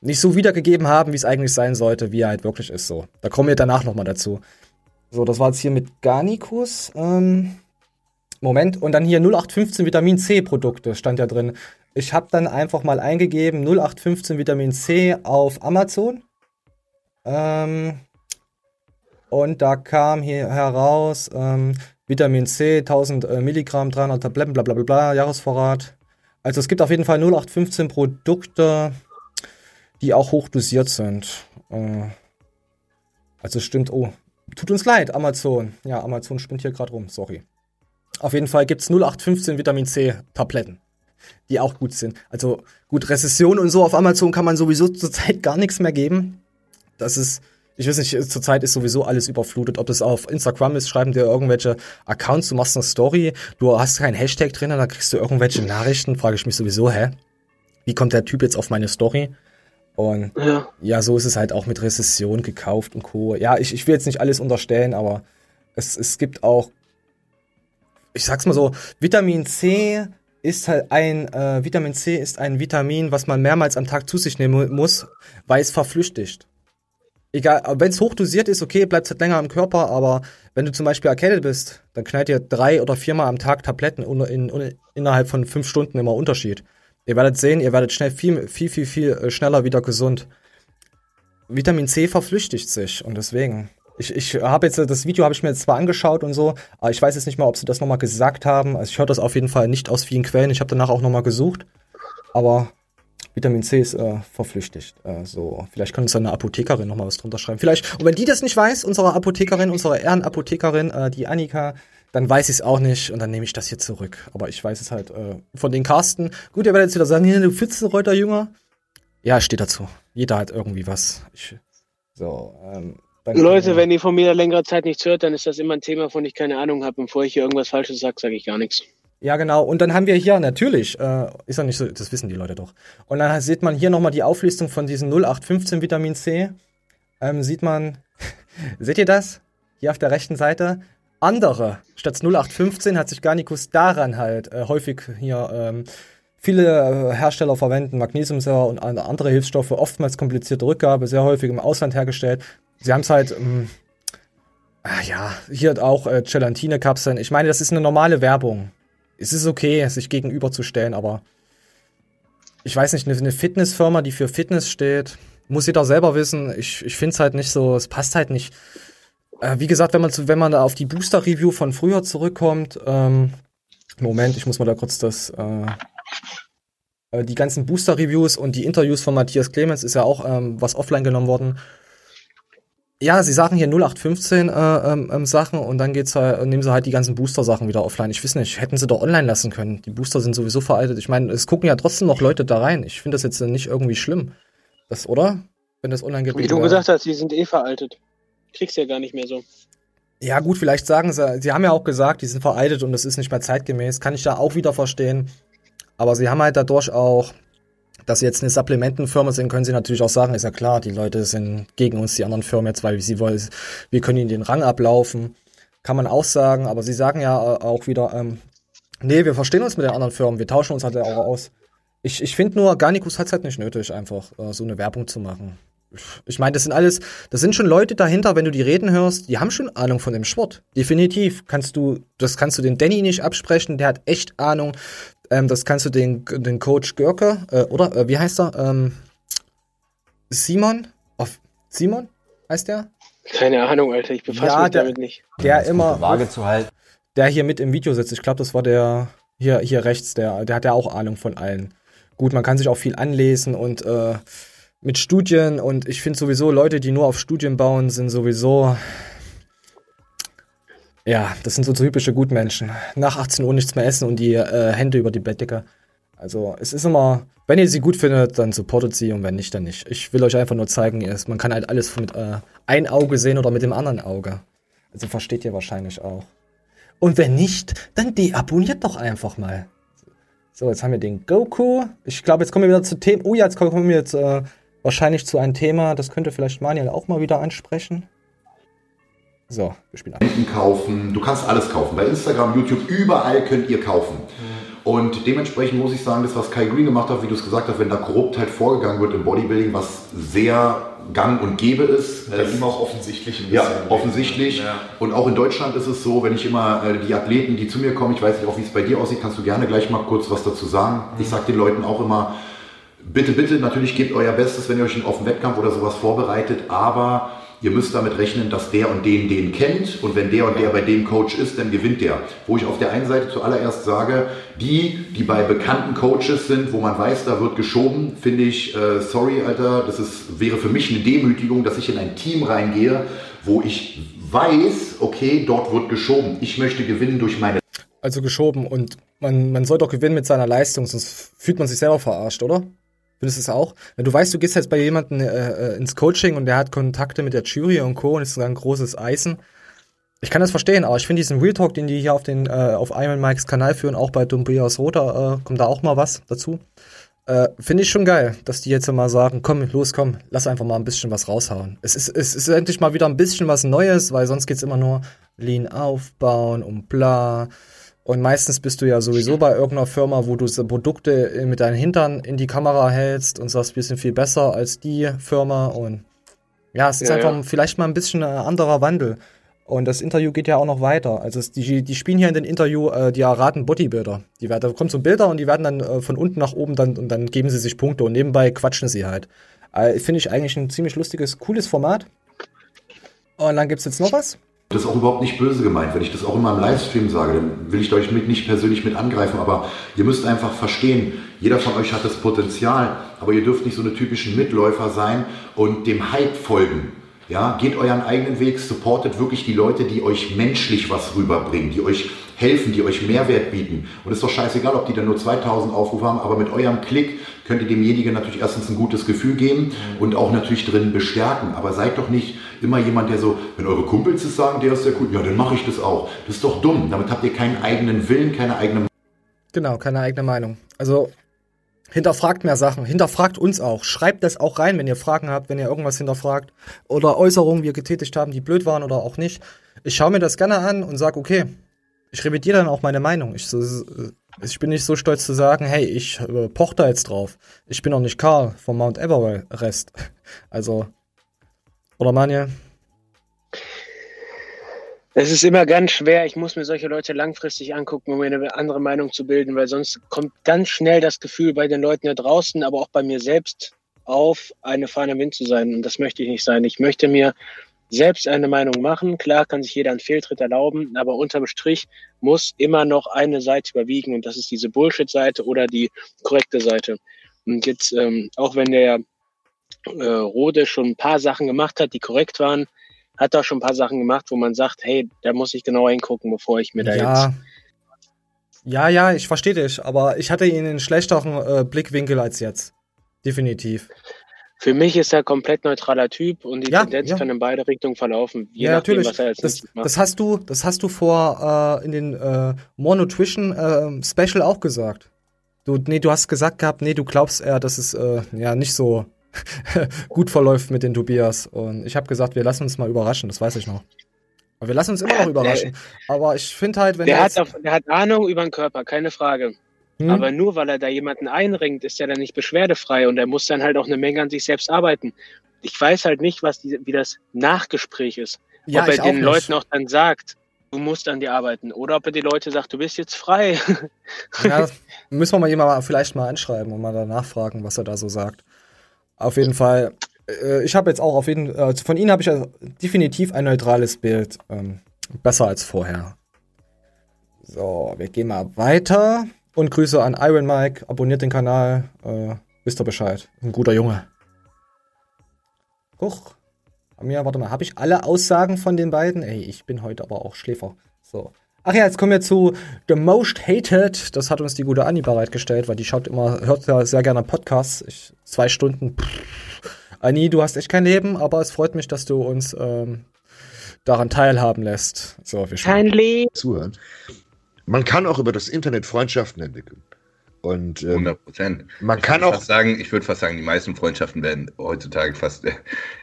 nicht so wiedergegeben haben, wie es eigentlich sein sollte, wie er halt wirklich ist. So, da kommen wir danach nochmal dazu. So, das war jetzt hier mit Garnicus. Ähm, Moment, und dann hier 0815 Vitamin C Produkte stand ja drin. Ich habe dann einfach mal eingegeben 0815 Vitamin C auf Amazon. Ähm, und da kam hier heraus ähm, Vitamin C, 1000 äh, Milligramm, 300 Tabletten, bla bla bla Jahresvorrat. Also es gibt auf jeden Fall 0815 Produkte, die auch hochdosiert sind. Äh, also stimmt, oh, tut uns leid, Amazon. Ja, Amazon spinnt hier gerade rum, sorry. Auf jeden Fall gibt's 0815 Vitamin C Tabletten, die auch gut sind. Also gut, Rezession und so auf Amazon kann man sowieso zurzeit gar nichts mehr geben. Das ist, ich weiß nicht, zurzeit ist sowieso alles überflutet. Ob das auf Instagram ist, schreiben dir irgendwelche Accounts, du machst eine Story, du hast keinen Hashtag drin, da kriegst du irgendwelche Nachrichten, frage ich mich sowieso, hä? Wie kommt der Typ jetzt auf meine Story? Und Ja. ja, so ist es halt auch mit Rezession gekauft und Co. Ja, ich, ich will jetzt nicht alles unterstellen, aber es, es gibt auch, ich sag's mal so, Vitamin C ist halt ein, äh, Vitamin C ist ein Vitamin, was man mehrmals am Tag zu sich nehmen muss, weil es verflüchtigt. Egal, wenn es hochdosiert ist, okay, bleibt halt länger im Körper, aber wenn du zum Beispiel erkältet bist, dann knallt ihr drei oder viermal am Tag Tabletten in, in, innerhalb von fünf Stunden immer Unterschied. Ihr werdet sehen, ihr werdet schnell viel, viel, viel, viel äh, schneller wieder gesund. Vitamin C verflüchtigt sich und deswegen. Ich, ich habe jetzt, das Video habe ich mir jetzt zwar angeschaut und so, aber ich weiß jetzt nicht mal, ob sie das nochmal gesagt haben. Also ich höre das auf jeden Fall nicht aus vielen Quellen. Ich habe danach auch nochmal gesucht. Aber Vitamin C ist äh, verflüchtigt. Äh, so, vielleicht kann uns eine Apothekerin nochmal was drunter schreiben. Vielleicht, und wenn die das nicht weiß, unsere Apothekerin, unsere Ehrenapothekerin, äh, die Annika, dann weiß ich es auch nicht und dann nehme ich das hier zurück. Aber ich weiß es halt äh, von den Carsten. Gut, ihr werdet jetzt wieder sagen, hier, du Fitzenreuter Jünger. Ja, steht dazu. Jeder hat irgendwie was. Ich, so, ähm, Leute, wenn ihr von mir längere Zeit nichts hört, dann ist das immer ein Thema, von dem ich keine Ahnung habe. Bevor ich hier irgendwas Falsches sage, sage ich gar nichts. Ja, genau. Und dann haben wir hier natürlich, äh, ist ja nicht so, das wissen die Leute doch. Und dann sieht man hier nochmal die Auflistung von diesen 0815 Vitamin C. Ähm, sieht man, seht ihr das? Hier auf der rechten Seite. Andere, statt 0815 hat sich Garnicus daran halt äh, häufig hier ähm, viele äh, Hersteller verwenden Magnesiumsäure und an- andere Hilfsstoffe, oftmals komplizierte Rückgabe, sehr häufig im Ausland hergestellt. Sie haben es halt ähm, Ah ja, hier auch äh, Gelatine-Kapseln. Ich meine, das ist eine normale Werbung. Es ist okay, sich gegenüberzustellen, aber ich weiß nicht, eine, Fitnessfirma, die für Fitness steht, muss jeder selber wissen. Ich, ich finde es halt nicht so, es passt halt nicht. Äh, wie gesagt, wenn man, wenn man da auf die Booster-Review von früher zurückkommt, ähm, Moment, ich muss mal da kurz das, äh, äh, die ganzen Booster-Reviews und die Interviews von Matthias Clemens ist ja auch ähm, was offline genommen worden. Ja, sie sagen hier 0815 äh, ähm, ähm, Sachen und dann geht's halt, nehmen sie halt die ganzen Booster-Sachen wieder offline. Ich weiß nicht, hätten sie doch online lassen können. Die Booster sind sowieso veraltet. Ich meine, es gucken ja trotzdem noch Leute da rein. Ich finde das jetzt nicht irgendwie schlimm. Das, oder? Wenn das online geht. Wie du gesagt hast, die sind eh veraltet. Kriegst ja gar nicht mehr so. Ja, gut, vielleicht sagen sie, sie haben ja auch gesagt, die sind veraltet und das ist nicht mehr zeitgemäß. Kann ich da auch wieder verstehen. Aber sie haben halt dadurch auch, dass sie jetzt eine Supplementenfirma sind, können sie natürlich auch sagen, ist ja klar, die Leute sind gegen uns, die anderen Firmen jetzt, weil sie wollen, wir können ihnen den Rang ablaufen. Kann man auch sagen, aber sie sagen ja äh, auch wieder, ähm, nee, wir verstehen uns mit den anderen Firmen, wir tauschen uns halt auch aus. Ich, ich finde nur, Garnicus hat es halt nicht nötig, einfach äh, so eine Werbung zu machen. Ich meine, das sind alles, das sind schon Leute dahinter, wenn du die reden hörst, die haben schon Ahnung von dem Sport. Definitiv. Kannst du, das kannst du den Danny nicht absprechen, der hat echt Ahnung. Ähm, das kannst du den, den Coach Görke, äh, oder, äh, wie heißt er? Ähm, Simon? Auf, Simon? Heißt der? Keine Ahnung, Alter, ich befasse Ja, mich der- damit nicht. Der immer, Waage zu halten. der hier mit im Video sitzt. Ich glaube, das war der hier, hier rechts, der, der hat ja auch Ahnung von allen. Gut, man kann sich auch viel anlesen und äh, mit Studien und ich finde sowieso, Leute, die nur auf Studien bauen, sind sowieso. Ja, das sind so typische Gutmenschen. Nach 18 Uhr nichts mehr essen und die äh, Hände über die Bettdecke. Also, es ist immer, wenn ihr sie gut findet, dann supportet sie und wenn nicht, dann nicht. Ich will euch einfach nur zeigen, man kann halt alles mit äh, ein Auge sehen oder mit dem anderen Auge. Also versteht ihr wahrscheinlich auch. Und wenn nicht, dann deabonniert doch einfach mal. So, jetzt haben wir den Goku. Ich glaube, jetzt kommen wir wieder zu Themen. Oh ja, jetzt kommen wir jetzt äh, wahrscheinlich zu einem Thema, das könnte vielleicht Manuel auch mal wieder ansprechen. So, wir spielen ab. Spenden kaufen, du kannst alles kaufen. Bei Instagram, YouTube, überall könnt ihr kaufen. Und dementsprechend muss ich sagen, das, was Kai Green gemacht hat, wie du es gesagt hast, wenn da Korruptheit vorgegangen wird im Bodybuilding, was sehr gang und gäbe ist. Bei ihm auch offensichtlich ein ja, offensichtlich. Ja. Und auch in Deutschland ist es so, wenn ich immer äh, die Athleten, die zu mir kommen, ich weiß nicht auch, wie es bei dir aussieht, kannst du gerne gleich mal kurz was dazu sagen. Ich sage den Leuten auch immer, bitte, bitte, natürlich gebt euer Bestes, wenn ihr euch einen Wettkampf oder sowas vorbereitet, aber ihr müsst damit rechnen, dass der und den den kennt und wenn der und der bei dem Coach ist, dann gewinnt der. Wo ich auf der einen Seite zuallererst sage, die, die bei bekannten Coaches sind, wo man weiß, da wird geschoben, finde ich, äh, sorry, Alter, das ist, wäre für mich eine Demütigung, dass ich in ein Team reingehe, wo ich weiß, okay, dort wird geschoben. Ich möchte gewinnen durch meine Also geschoben und man, man soll doch gewinnen mit seiner Leistung, sonst fühlt man sich selber verarscht, oder? Findest du es auch? Du weißt, du gehst jetzt bei jemandem äh, äh, ins Coaching und der hat Kontakte mit der Jury und Co. und ist ein großes Eisen. Ich kann das verstehen, aber ich finde diesen Real Talk, den die hier auf den äh, auf Iron Mikes Kanal führen, auch bei Dumbrias Roter, äh, kommt da auch mal was dazu. Äh, finde ich schon geil, dass die jetzt mal sagen, komm, los, komm, lass einfach mal ein bisschen was raushauen. Es ist, es ist endlich mal wieder ein bisschen was Neues, weil sonst geht's immer nur Lean aufbauen und bla. Und meistens bist du ja sowieso bei irgendeiner Firma, wo du so Produkte äh, mit deinen Hintern in die Kamera hältst und sagst, wir sind viel besser als die Firma. Und ja, es ist Ja, einfach ja. vielleicht mal ein bisschen ein anderer Wandel. Und das Interview geht ja auch noch weiter. Also es, die, die spielen hier in den Interview, äh, die erraten Bodybuilder. Die werden, da kommt so Bilder und die werden dann äh, von unten nach oben dann und dann geben sie sich Punkte und nebenbei quatschen sie halt. Äh, Finde ich eigentlich ein ziemlich lustiges, cooles Format. Und dann gibt's jetzt noch was. Das ist auch überhaupt nicht böse gemeint. Wenn ich das auch in meinem Livestream sage, dann will ich euch mit nicht persönlich mit angreifen, aber ihr müsst einfach verstehen, jeder von euch hat das Potenzial, aber ihr dürft nicht so eine typischen Mitläufer sein und dem Hype folgen. Ja, geht euren eigenen Weg, supportet wirklich die Leute, die euch menschlich was rüberbringen, die euch helfen, die euch Mehrwert bieten. Und es ist doch scheißegal, ob die dann nur 2000 Aufrufe haben, aber mit eurem Klick könnt ihr demjenigen natürlich erstens ein gutes Gefühl geben und auch natürlich drin bestärken. Aber seid doch nicht immer jemand, der so, wenn eure Kumpels es sagen, der ist sehr cool, ja, dann mache ich das auch. Das ist doch dumm. Damit habt ihr keinen eigenen Willen, keine eigene Genau, keine eigene Meinung. Also hinterfragt mehr Sachen, hinterfragt uns auch. Schreibt das auch rein, wenn ihr Fragen habt, wenn ihr irgendwas hinterfragt oder Äußerungen wir getätigt haben, die blöd waren oder auch nicht. Ich schaue mir das gerne an und sag, okay, ich revidiere dann auch meine Meinung. Ich, so- ich bin nicht so stolz zu sagen, hey, ich äh, poch da jetzt drauf. Ich bin auch nicht Karl vom Mount Everest. Also, oder Manuel? Es ist immer ganz schwer. Ich muss mir solche Leute langfristig angucken, um mir eine andere Meinung zu bilden, weil sonst kommt ganz schnell das Gefühl bei den Leuten da draußen, aber auch bei mir selbst auf, eine Fahne Wind zu sein. Und das möchte ich nicht sein. Ich möchte mir selbst eine Meinung machen. Klar kann sich jeder einen Fehltritt erlauben, aber unterm Strich muss immer noch eine Seite überwiegen und das ist diese Bullshit-Seite oder die korrekte Seite. Und jetzt, ähm, auch wenn der äh, Rode schon ein paar Sachen gemacht hat, die korrekt waren, hat er schon ein paar Sachen gemacht, wo man sagt, hey, da muss ich genauer hingucken, bevor ich mir da Ja. jetzt. Ja, ja, ich verstehe dich, aber ich hatte ihn in schlechteren äh, Blickwinkel als jetzt. Definitiv. Für mich ist er komplett neutraler Typ und die Ja, Tendenz ja. kann in beide Richtungen verlaufen, je ja, nachdem, natürlich. was er als Das, macht. das hast du, das hast du vor äh, in den äh, More Nutrition äh, Special auch gesagt. Du, nee, du hast gesagt gehabt, nee, du glaubst eher, dass es äh, ja nicht so gut verläuft mit den Tobias. Und ich habe gesagt, wir lassen uns mal überraschen. Das weiß ich noch. Aber wir lassen uns immer noch überraschen. Aber ich finde halt, wenn der, er hat auf, der hat Ahnung über den Körper, keine Frage. hm, Aber nur weil er da jemanden einringt, ist er dann nicht beschwerdefrei und er muss dann halt auch eine Menge an sich selbst arbeiten. Ich weiß halt nicht, was die, wie das Nachgespräch ist. ja, ob er auch den nicht. Leuten auch dann sagt, du musst an dir arbeiten. Oder ob er die Leute sagt, du bist jetzt frei. Ja, müssen wir mal jemand vielleicht mal anschreiben und mal danach fragen, was er da so sagt. Auf jeden Fall. Äh, ich habe jetzt auch auf jeden äh, von Ihnen habe ich ja definitiv ein neutrales Bild. Ähm, besser als vorher. So, wir gehen mal weiter. Und Grüße an Iron Mike. Abonniert den Kanal. Äh, wisst ihr Bescheid. Ein guter Junge. Huch. Mir, warte mal, habe ich alle Aussagen von den beiden? Ey, ich bin heute aber auch Schläfer. So. Ach ja, jetzt kommen wir zu The Most Hated. Das hat uns die gute Anni bereitgestellt, weil die schaut immer, hört ja sehr gerne Podcasts. Ich, zwei Stunden. Pff. Anni, du hast echt kein Leben, aber es freut mich, dass du uns ähm, daran teilhaben lässt. So, wir schauen. Leben. zuhören. Man kann auch über das Internet Freundschaften entwickeln. Und ähm, 100 Prozent. man Ich kann würde auch fast sagen, ich würde fast sagen, die meisten Freundschaften werden heutzutage fast äh,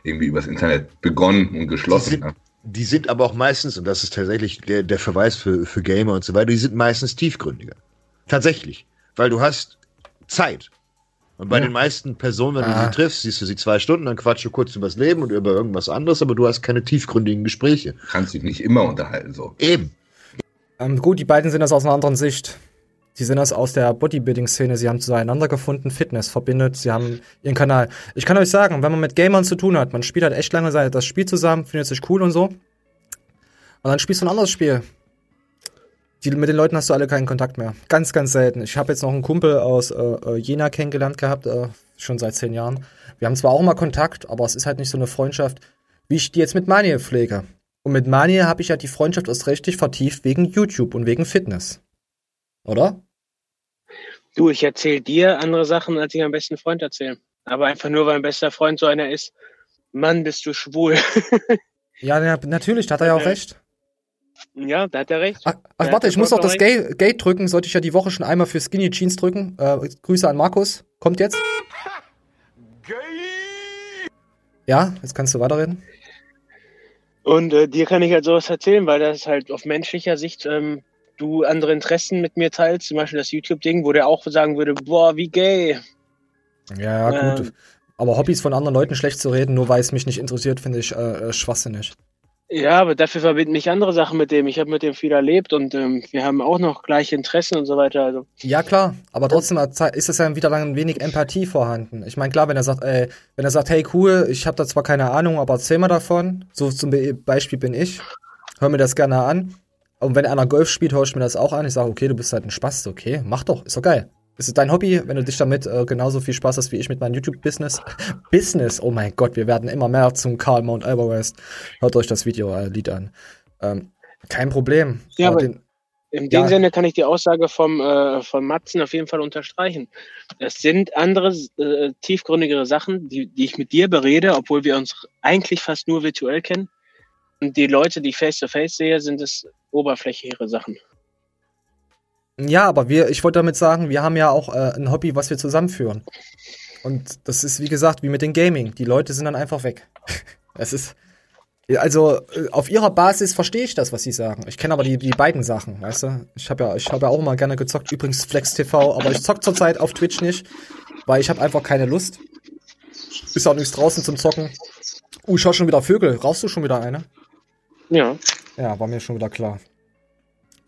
irgendwie übers Internet begonnen und geschlossen. Die sind aber auch meistens, und das ist tatsächlich der, der Verweis für, für Gamer und so weiter, die sind meistens tiefgründiger. Tatsächlich. Weil du hast Zeit. Und bei Ja. den meisten Personen, wenn du Ah. sie triffst, siehst du sie zwei Stunden, dann quatschst du kurz übers Leben und über irgendwas anderes, aber du hast keine tiefgründigen Gespräche. Kannst dich nicht immer unterhalten so. Eben. Ähm, gut, die beiden sind das aus einer anderen Sicht. Sie sind das aus der Bodybuilding-Szene. Sie haben zueinander gefunden, Fitness verbindet. Sie haben ihren Kanal. Ich kann euch sagen, wenn man mit Gamern zu tun hat, man spielt halt echt lange Zeit das Spiel zusammen, findet sich cool und so. Und dann spielst du ein anderes Spiel. Die, mit den Leuten hast du alle keinen Kontakt mehr. Ganz, ganz selten. Ich habe jetzt noch einen Kumpel aus äh, äh, Jena kennengelernt gehabt, äh, schon seit zehn Jahren. Wir haben zwar auch mal Kontakt, aber es ist halt nicht so eine Freundschaft, wie ich die jetzt mit Manje pflege. Und mit Manje habe ich ja die Freundschaft erst richtig vertieft wegen YouTube und wegen Fitness. Oder? Du, ich erzähle dir andere Sachen, als ich meinem besten Freund erzähle. Aber einfach nur, weil mein bester Freund so einer ist. Mann, bist du schwul. Ja, na, natürlich, da hat er ja auch recht. ja, da hat er recht. Ach, ach warte, ich muss noch das Gate, Gate drücken. Sollte ich ja die Woche schon einmal für Skinny Jeans drücken. Äh, Grüße an Markus. Kommt jetzt. Ja, jetzt kannst du weiterreden. Und äh, dir kann ich halt sowas erzählen, weil das halt auf menschlicher Sicht ähm, du andere Interessen mit mir teilst, zum Beispiel das YouTube-Ding, wo der auch sagen würde, boah, wie gay. Ja, gut. Ähm. Aber Hobbys von anderen Leuten schlecht zu reden, nur weil es mich nicht interessiert, finde ich äh, äh, schwachsinnig. Ja, aber dafür verbinden mich andere Sachen mit dem. Ich habe mit dem viel erlebt und ähm, wir haben auch noch gleiche Interessen und so weiter. Also Ja, klar, aber trotzdem ist es ja wieder dann ein wenig Empathie vorhanden. Ich meine, klar, wenn er sagt, ey, wenn er sagt, hey, cool, ich habe da zwar keine Ahnung, aber erzähl mal davon. So zum Be Beispiel bin ich. Hör mir das gerne an. Und wenn einer Golf spielt, höre ich mir das auch an. Ich sage, okay, du bist halt ein Spaß, okay, mach doch, ist doch geil. Ist es dein Hobby, wenn du dich damit äh, genauso viel Spaß hast wie ich mit meinem YouTube-Business? Business, oh mein Gott, wir werden immer mehr zum Karl Mount Everest. Hört euch das Video-Lied an. Ähm, kein Problem. Ja, aber- den, in dem Ja. Sinne kann ich die Aussage vom, äh, von Matzen auf jeden Fall unterstreichen. Es sind andere, äh, tiefgründigere Sachen, die, die ich mit dir berede, obwohl wir uns eigentlich fast nur virtuell kennen. Und die Leute, die ich face-to-face sehe, sind es oberflächlichere Sachen. Ja, aber wir, ich wollte damit sagen, wir haben ja auch äh, ein Hobby, was wir zusammenführen. Und das ist, wie gesagt, wie mit dem Gaming. Die Leute sind dann einfach weg. Es ist. Also, äh, auf ihrer Basis verstehe ich das, was sie sagen. Ich kenne aber die, die beiden Sachen, weißt du? Ich habe ja, ich habe ja auch mal gerne gezockt, übrigens Flex TV, aber ich zock zurzeit auf Twitch nicht, weil ich habe einfach keine Lust. Ist auch nichts draußen zum Zocken. Uh, hör schon wieder Vögel. Rauchst du schon wieder eine? Ja. Ja, war mir schon wieder klar.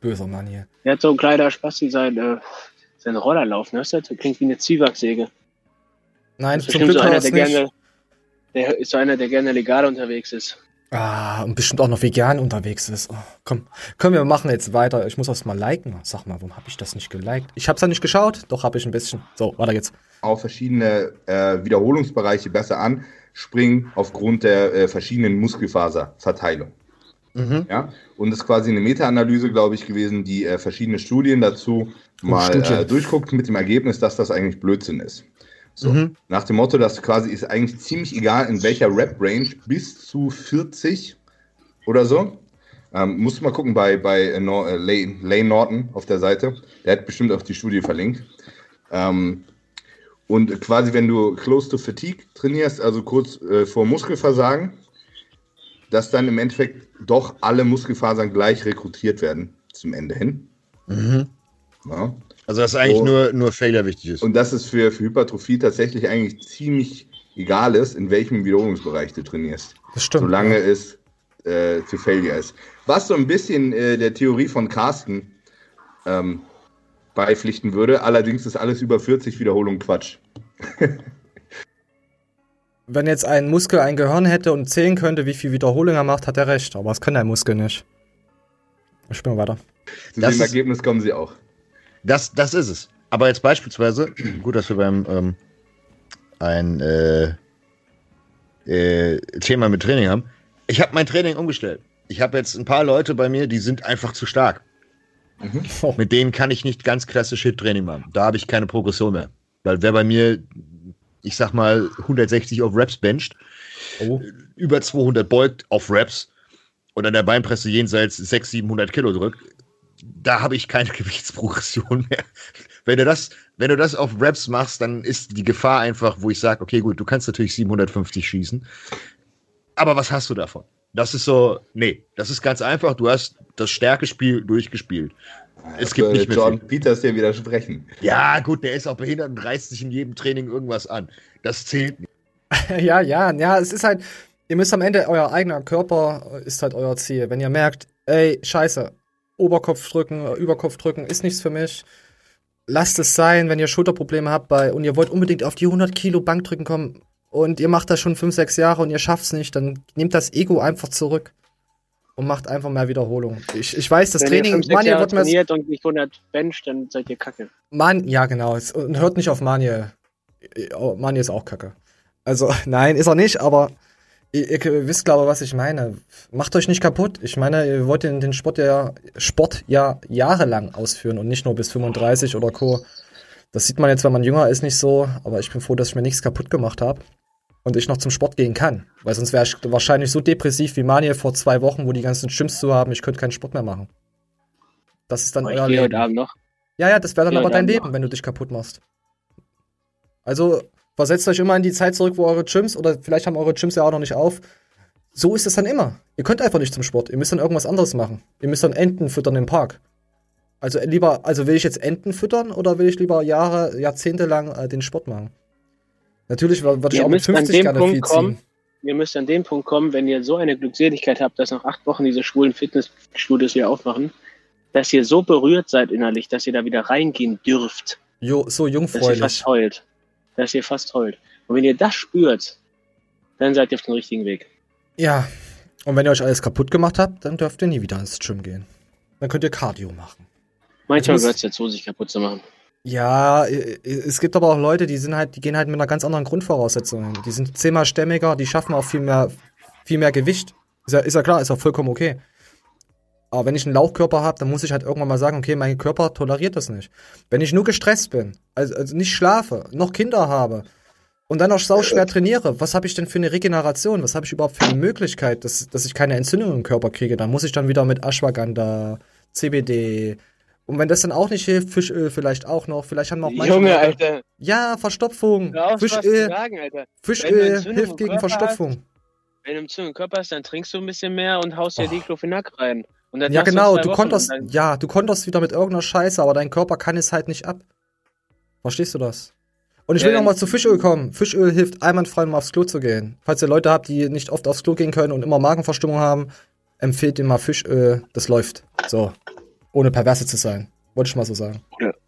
Böser Mann hier. Der hat so ein kleiner Spasti sein, äh, seinen Roller laufen. Hörst du? Das klingt wie eine Zwiebacksäge. Nein, Das ist zum bestimmt Glück so einer, das der nicht. gerne, der ist so einer, der gerne legal unterwegs ist. Ah, und bestimmt auch noch vegan unterwegs ist. Oh, komm, können wir machen jetzt weiter. Ich muss das mal liken. Sag mal, warum habe ich das nicht geliked? Ich hab's ja nicht geschaut, doch habe ich ein bisschen. So, weiter geht's. auf verschiedene äh, Wiederholungsbereiche besser anspringen aufgrund der äh, verschiedenen Muskelfaserverteilung. Mhm. Ja? Und es ist quasi eine Meta-Analyse, glaube ich, gewesen, die äh, verschiedene Studien dazu mal Studien. äh, durchguckt mit dem Ergebnis, dass das eigentlich Blödsinn ist. So, Mhm. nach dem Motto, dass quasi ist eigentlich ziemlich egal, in welcher Rap-Range bis zu 40 oder so. Ähm, musst du mal gucken bei, bei äh, Nor äh, Lane, Lane Norton auf der Seite. Der hat bestimmt auch die Studie verlinkt. Ähm, und quasi, wenn du close to fatigue trainierst, also kurz äh, vor Muskelversagen, dass dann im Endeffekt doch alle Muskelfasern gleich rekrutiert werden zum Ende hin. Mhm. Ja. Also, dass eigentlich Oh. nur, nur Failure wichtig ist. Und dass es für, für Hypertrophie tatsächlich eigentlich ziemlich egal ist, in welchem Wiederholungsbereich du trainierst. Das stimmt. Solange es äh, für Failure ist. Was so ein bisschen äh, der Theorie von Carsten ähm, beipflichten würde, allerdings ist alles über 40 Wiederholungen Quatsch. Wenn jetzt ein Muskel ein Gehirn hätte und zählen könnte, wie viel Wiederholung er macht, hat er recht. Aber das kann der Muskel nicht. Ich spiele weiter. Zu Das dem ist- Ergebnis kommen sie auch. Das, das ist es. Aber jetzt beispielsweise, gut, dass wir beim ähm, ein äh, äh, Thema mit Training haben. Ich habe mein Training umgestellt. Ich habe jetzt ein paar Leute bei mir, die sind einfach zu stark. Oh. Mit denen kann ich nicht ganz klassisch Hit-Training machen. Da habe ich keine Progression mehr. Weil wer bei mir, ich sag mal, 160 auf Reps bencht, Oh. über 200 beugt auf Reps und an der Beinpresse jenseits 600, 700 Kilo drückt, da habe ich keine Gewichtsprogression mehr. Wenn du das, wenn du das auf Reps machst, dann ist die Gefahr einfach, wo ich sage, okay, gut, du kannst natürlich 750 schießen, aber was hast du davon? Das ist so, nee, das ist ganz einfach. Du hast das Stärkespiel durchgespielt. Es gibt Äh, nicht mehr John viel. Peters dir widersprechen. Ja, gut, der ist auch behindert und reißt sich in jedem Training irgendwas an. Das zählt nicht. Ja, ja, ja, es ist halt, ihr müsst am Ende, euer eigener Körper ist halt euer Ziel. Wenn ihr merkt, ey, scheiße, Oberkopf drücken, äh, Überkopf drücken ist nichts für mich, lasst es sein, wenn ihr Schulterprobleme habt bei, und ihr wollt unbedingt auf die 100 Kilo Bankdrücken kommen und ihr macht das schon 5, 6 Jahre und ihr schafft's nicht, dann nehmt das Ego einfach zurück und macht einfach mehr Wiederholung. Ich, ich weiß, das Wenn Training, ihr Jahre wird trainiert und nicht 100 bench, dann seid ihr kacke. Man, ja, genau. Und hört nicht auf Manje. Manje ist auch kacke. Also, nein, ist er nicht, aber ihr, ihr wisst, glaube ich, was ich meine. Macht euch nicht kaputt. Ich meine, ihr wollt den, den Sport ja, Sport ja jahrelang ausführen und nicht nur bis 35 oder Co. Das sieht man jetzt, wenn man jünger ist, nicht so, aber ich bin froh, dass ich mir nichts kaputt gemacht habe und ich noch zum Sport gehen kann. Weil sonst wäre ich wahrscheinlich so depressiv wie Manuel vor zwei Wochen, wo die ganzen Gyms zu haben, ich könnte keinen Sport mehr machen. Das ist dann ich euer Leben. heute Abend noch. Ja, ja, das wäre dann aber dein Leben, mach. wenn du dich kaputt machst. Also versetzt euch immer in die Zeit zurück, wo eure Gyms, oder vielleicht haben eure Gyms ja auch noch nicht auf. So ist es dann immer. Ihr könnt einfach nicht zum Sport. Ihr müsst dann irgendwas anderes machen. Ihr müsst dann Enten füttern im Park. Also lieber, also will ich jetzt Enten füttern oder will ich lieber Jahre, Jahrzehnte lang äh, den Sport machen? Natürlich würde ich auch mit müsst an 50 dem gerne Punkt viel kommen, ziehen. ihr müsst an den Punkt kommen, wenn ihr so eine Glückseligkeit habt, dass nach acht Wochen diese schwulen Fitnessstudios wieder aufmachen, dass ihr so berührt seid innerlich, dass ihr da wieder reingehen dürft, Jo, so dass ihr jungfräulich. fast heult. Dass ihr fast heult. Und wenn ihr das spürt, dann seid ihr auf dem richtigen Weg. Ja. Und wenn ihr euch alles kaputt gemacht habt, dann dürft ihr nie wieder ins Gym gehen. Dann könnt ihr Cardio machen. Manchmal muss- gehört es dazu, sich kaputt zu machen. Ja, es gibt aber auch Leute, die sind halt, die gehen halt mit einer ganz anderen Grundvoraussetzung hin. Die sind zehnmal stämmiger, die schaffen auch viel mehr, viel mehr Gewicht. Ist ja, ist ja klar, ist auch vollkommen okay. Aber wenn ich einen Lauchkörper habe, dann muss ich halt irgendwann mal sagen, okay, mein Körper toleriert das nicht. Wenn ich nur gestresst bin, also, also nicht schlafe, noch Kinder habe und dann noch sauschwer trainiere, was habe ich denn für eine Regeneration? Was habe ich überhaupt für eine Möglichkeit, dass, dass ich keine Entzündung im Körper kriege? Dann muss ich dann wieder mit Ashwagandha, CBD und wenn das dann auch nicht hilft, Fischöl vielleicht auch noch. Vielleicht haben auch manche Junge, Leute- Alter. Ja, Verstopfung. Fischöl, sagen. Wenn du Fischöl Entzündung hilft im gegen Verstopfung. Wenn du im Zungen Körper hast, dann trinkst du ein bisschen mehr und haust dir Oh. Diclofenac rein. Und dann Ja, hast genau, du und dann- ja, du konterst wieder mit irgendeiner Scheiße, aber dein Körper kann es halt nicht ab. Verstehst du das? Und ich will Ja, noch mal zu Fischöl kommen. Fischöl hilft einwandfrei, um aufs Klo zu gehen. Falls ihr Leute habt, die nicht oft aufs Klo gehen können und immer Magenverstimmung haben, empfehlt ihm mal Fischöl, das läuft. So. Ohne perverse zu sein. Wollte ich mal so sagen.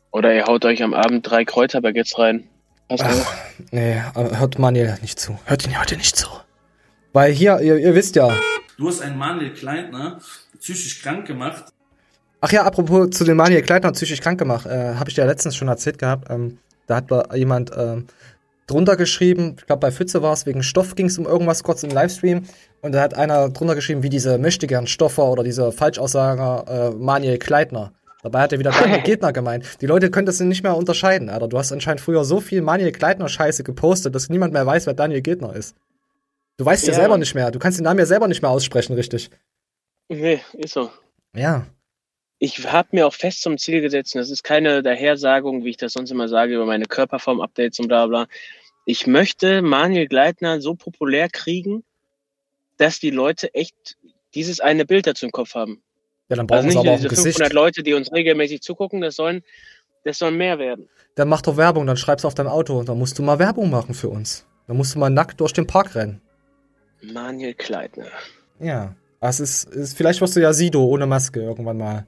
Oder ihr haut euch am Abend drei Kräuterbaguettes rein. Ach, nee, hört Manuel nicht zu. Hört ihn heute nicht zu. Weil hier, ihr, ihr wisst ja. Du hast einen Manuel Kleintner psychisch krank gemacht. Ach ja, apropos zu dem Manuel Kleitner psychisch krank gemacht, äh, habe ich dir ja letztens schon erzählt gehabt. Ähm, da hat jemand ähm, drunter geschrieben, ich glaube bei Pfütze war es, wegen Stoff ging es um irgendwas kurz im Livestream. Und da hat einer drunter geschrieben, wie diese Möchtegern Stoffer oder diese Falschaussager äh, Manuel Kleitner. Dabei hat er wieder Daniel Gegner gemeint. Die Leute können das nicht mehr unterscheiden, Alter. Du hast anscheinend früher so viel Manuel Kleitner-Scheiße gepostet, dass niemand mehr weiß, wer Daniel Gegner ist. Du weißt ja, Ja. selber nicht mehr. Du kannst den Namen ja selber nicht mehr aussprechen, richtig. Nee, ist so. Ja. Ich habe mir auch fest zum Ziel gesetzt, das ist keine Dahersagung, wie ich das sonst immer sage, über meine Körperform-Updates und bla bla. Ich möchte Manuel Gleitner so populär kriegen, dass die Leute echt dieses eine Bild dazu im Kopf haben. Ja, dann Also brauchen sie nicht aber nur auch diese Gesicht. 500 Leute, die uns regelmäßig zugucken, das sollen, das sollen mehr werden. Dann mach doch Werbung, dann schreib's auf dein Auto. Dann musst du mal Werbung machen für uns. Dann musst du mal nackt durch den Park rennen. Manuel Kleitner. Ja. Es ist, ist, vielleicht wirst du ja Sido ohne Maske irgendwann mal.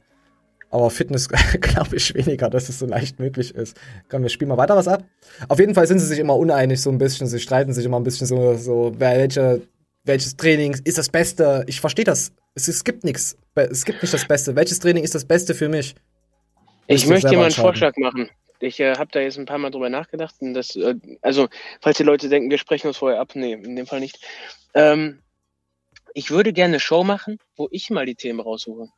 Aber Fitness glaube ich weniger, dass es so leicht möglich ist. Komm, wir spielen mal weiter was ab. Auf jeden Fall sind sie sich immer uneinig so ein bisschen. Sie streiten sich immer ein bisschen so, so welche, welches Training ist das Beste. Ich verstehe das. Es, es gibt nichts. Es gibt nicht das Beste. Welches Training ist das Beste für mich? Ich du möchte dir mal einen. Vorschlag machen. Ich äh, habe da jetzt ein paar Mal drüber nachgedacht. Und das, äh, also, falls die Leute denken, wir sprechen uns vorher ab, nee, in dem Fall nicht. Ähm, ich würde gerne eine Show machen, wo ich mal die Themen raussuche.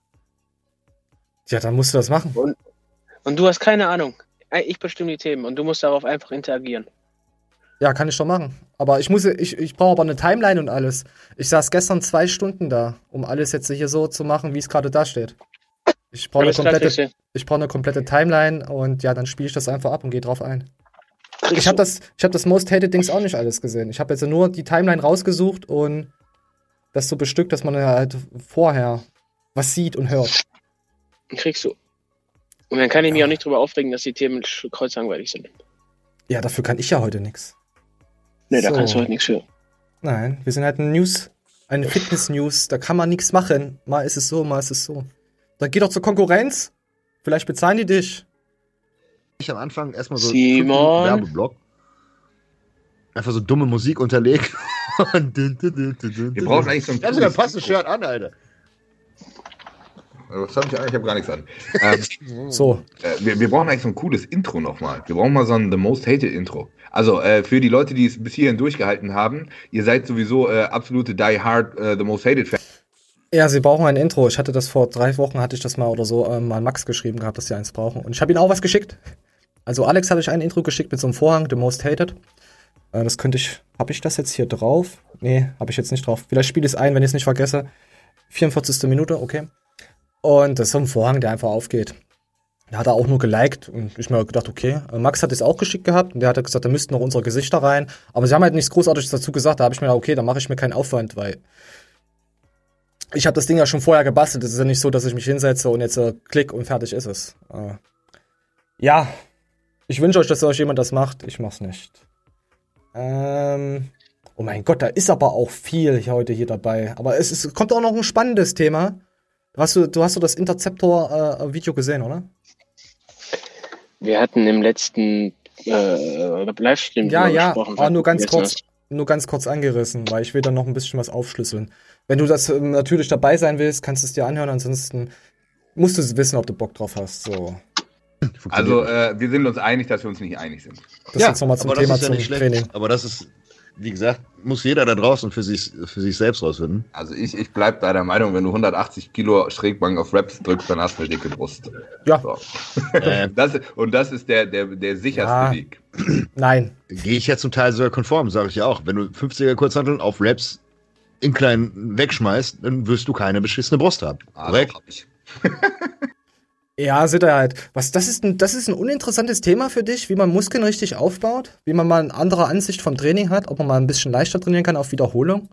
Ja, dann musst du das machen. Und du hast keine Ahnung. Ich bestimme die Themen und du musst darauf einfach interagieren. Ja, kann ich doch machen. Aber ich muss, ich, ich brauche aber eine Timeline und alles. Ich saß gestern zwei Stunden da, um alles jetzt hier so zu machen, wie es gerade da steht. Ich brauche eine komplette, ich brauche eine komplette Timeline und ja, dann spiele ich das einfach ab und gehe drauf ein. Ich habe das, ich habe das Most Hated Dings auch nicht alles gesehen. Ich habe jetzt nur die Timeline rausgesucht und das so bestückt, dass man halt vorher was sieht und hört. Kriegst du. Und dann kann ich mich auch nicht drüber aufregen, dass die Themen kreuzlangweilig sind. Ja, dafür kann ich ja heute nichts. Nee, da So. kannst du halt nichts für. Nein, wir sind halt ein News, eine Fitness-News, da kann man nichts machen. Mal ist es so, mal ist es so. Dann geh doch zur Konkurrenz. Vielleicht bezahlen die dich. Ich am Anfang erstmal so Simon? Werbeblock. Einfach so dumme Musik unterlegt. Wir brauchen eigentlich so ein Ich hab sogar ein passendes. Shirt an, Alter. Was hab ich eigentlich? Ich habe gar nichts an. Ähm, So, äh, wir, wir brauchen eigentlich so ein cooles Intro nochmal. Wir brauchen mal so ein The Most Hated Intro. Also äh, für die Leute, die es bis hierhin durchgehalten haben, ihr seid sowieso äh, absolute Die Hard äh, The Most Hated Fans. ja, sie brauchen ein Intro. Ich hatte das vor drei Wochen, hatte ich das mal oder so, ähm, mal Max geschrieben gehabt, dass sie eins brauchen. Und ich habe ihnen auch was geschickt. Also Alex hatte ich ein Intro geschickt mit so einem Vorhang, The Most Hated. Äh, das könnte ich, habe ich das jetzt hier drauf? Nee, habe ich jetzt nicht drauf. Vielleicht spiele ich es ein, wenn ich es nicht vergesse. 44. Minute, okay. Und das ist so ein Vorhang, der einfach aufgeht. Da hat er auch nur geliked und ich mir gedacht, okay. Äh, Max hat es auch geschickt gehabt und der hat gesagt, da müssten noch unsere Gesichter rein. Aber sie haben halt nichts Großartiges dazu gesagt. Da habe ich mir gedacht, okay, dann mache ich mir keinen Aufwand, weil ich habe das Ding ja schon vorher gebastelt. Es ist ja nicht so, dass ich mich hinsetze und jetzt äh, klick und fertig ist es. Äh, ja, ich wünsche euch, dass euch jemand das macht. Ich mach's nicht. Ähm, oh mein Gott, da ist aber auch viel heute hier dabei. Aber es, ist, kommt auch noch ein spannendes Thema. Hast du, du hast du das Interceptor-Video gesehen, oder? Wir hatten im letzten äh, Livestream Ja, ja, gesprochen. aber nur ganz kurz, hast- nur ganz kurz angerissen, weil ich will dann noch ein bisschen was aufschlüsseln. Wenn du das ähm, natürlich dabei sein willst, kannst du es dir anhören, ansonsten musst du wissen, ob du Bock drauf hast. So, Also äh, wir sind uns einig, dass wir uns nicht einig sind. das jetzt nochmal zum Thema ja zum schlecht. Training. Aber das ist, wie gesagt, muss jeder da draußen für sich, für sich selbst rausfinden. Also ich, ich bleib bei der Meinung, wenn du 180 Kilo Schrägbank auf Raps drückst, dann hast du eine dicke Brust. Ja, So. Äh, Das, und das ist der, der, der sicherste Ja. Weg. nein. Gehe ich ja zum Teil sogar konform, sage ich ja auch. Wenn du 50er Kurzhanteln auf Raps in klein wegschmeißt, dann wirst du keine beschissene Brust haben. Ah, Korrekt? hab ich. Ja, Sicherheit. Was, das ist ein, das ist ein uninteressantes Thema für dich, wie man Muskeln richtig aufbaut, wie man mal eine andere Ansicht vom Training hat, ob man mal ein bisschen leichter trainieren kann auf Wiederholung.